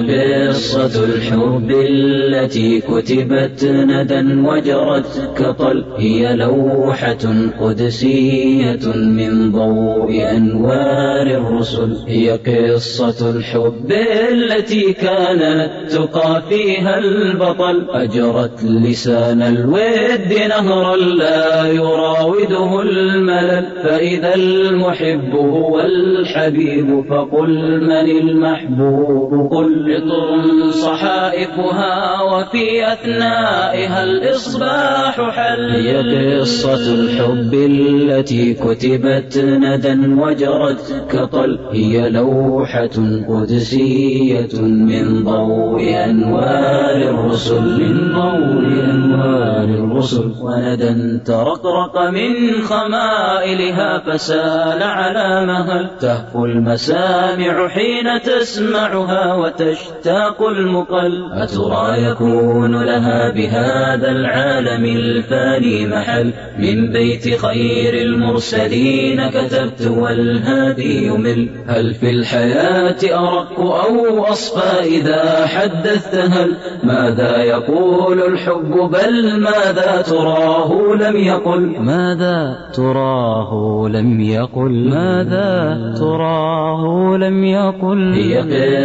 قصة الحب التي كتبت ندى وجرت كطل. هي لوحة قدسية من ضوء أنوار أنوار الرسل. هي قصة الحب التي كانت تقى فيها البطل. أجرت لسان الود نهرا لا يراوده الملل. فإذا المحب هو الحبيب فقل من المحبوب. قل لطر صحائفها وفي أثنائها الإصباح حل. هي قصة الحب التي كتبت ندى وجرت كطل هي لوحة قدسية من ضوء أنوار الرسل من ضوء أنوار الرسل. وندى ترقرق من خمائلها فسال على مهل. تهفو المسامع حين تسمعها وتشتاق المقل. أترى يكون لها بهذا العالم الفاني محل. من بيت خير المرسلين كتبت والهادي يمل هل في الحياة أرق أو أصفى إذا حدثت هل ماذا يقول الحب بل ماذا تراه لم يقل ماذا تراه لم يقل ماذا تراه لم يقل هي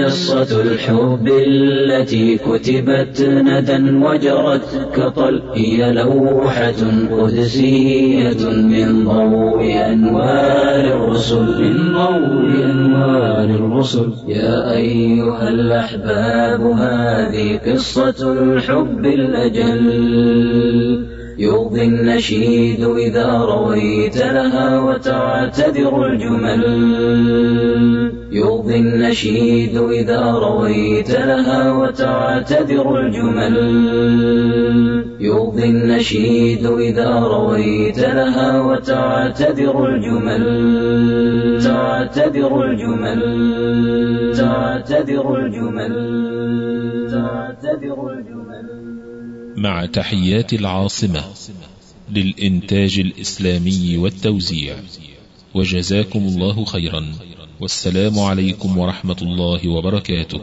قصة الحب التي كتبت ندى وجرت كطل هي لوحة قدسية من ضوء أنوار الرسل من ضوء أنوار الرسل. يا أيها الأحباب هذه قصة الحب الأجل. يرضي النشيد إذا رويت لها وتعتذر الجمل. يرضي النشيد إذا رويت لها وتعتذر الجمل. يرضي النشيد إذا رويت لها وتعتذر الجمل. تعتذر الجمل. تعتذر الجمل. تعتذر الجمل مع تحيات العاصمة للإنتاج الإسلامي والتوزيع. وجزاكم الله خيرا. والسلام عليكم ورحمة الله وبركاته.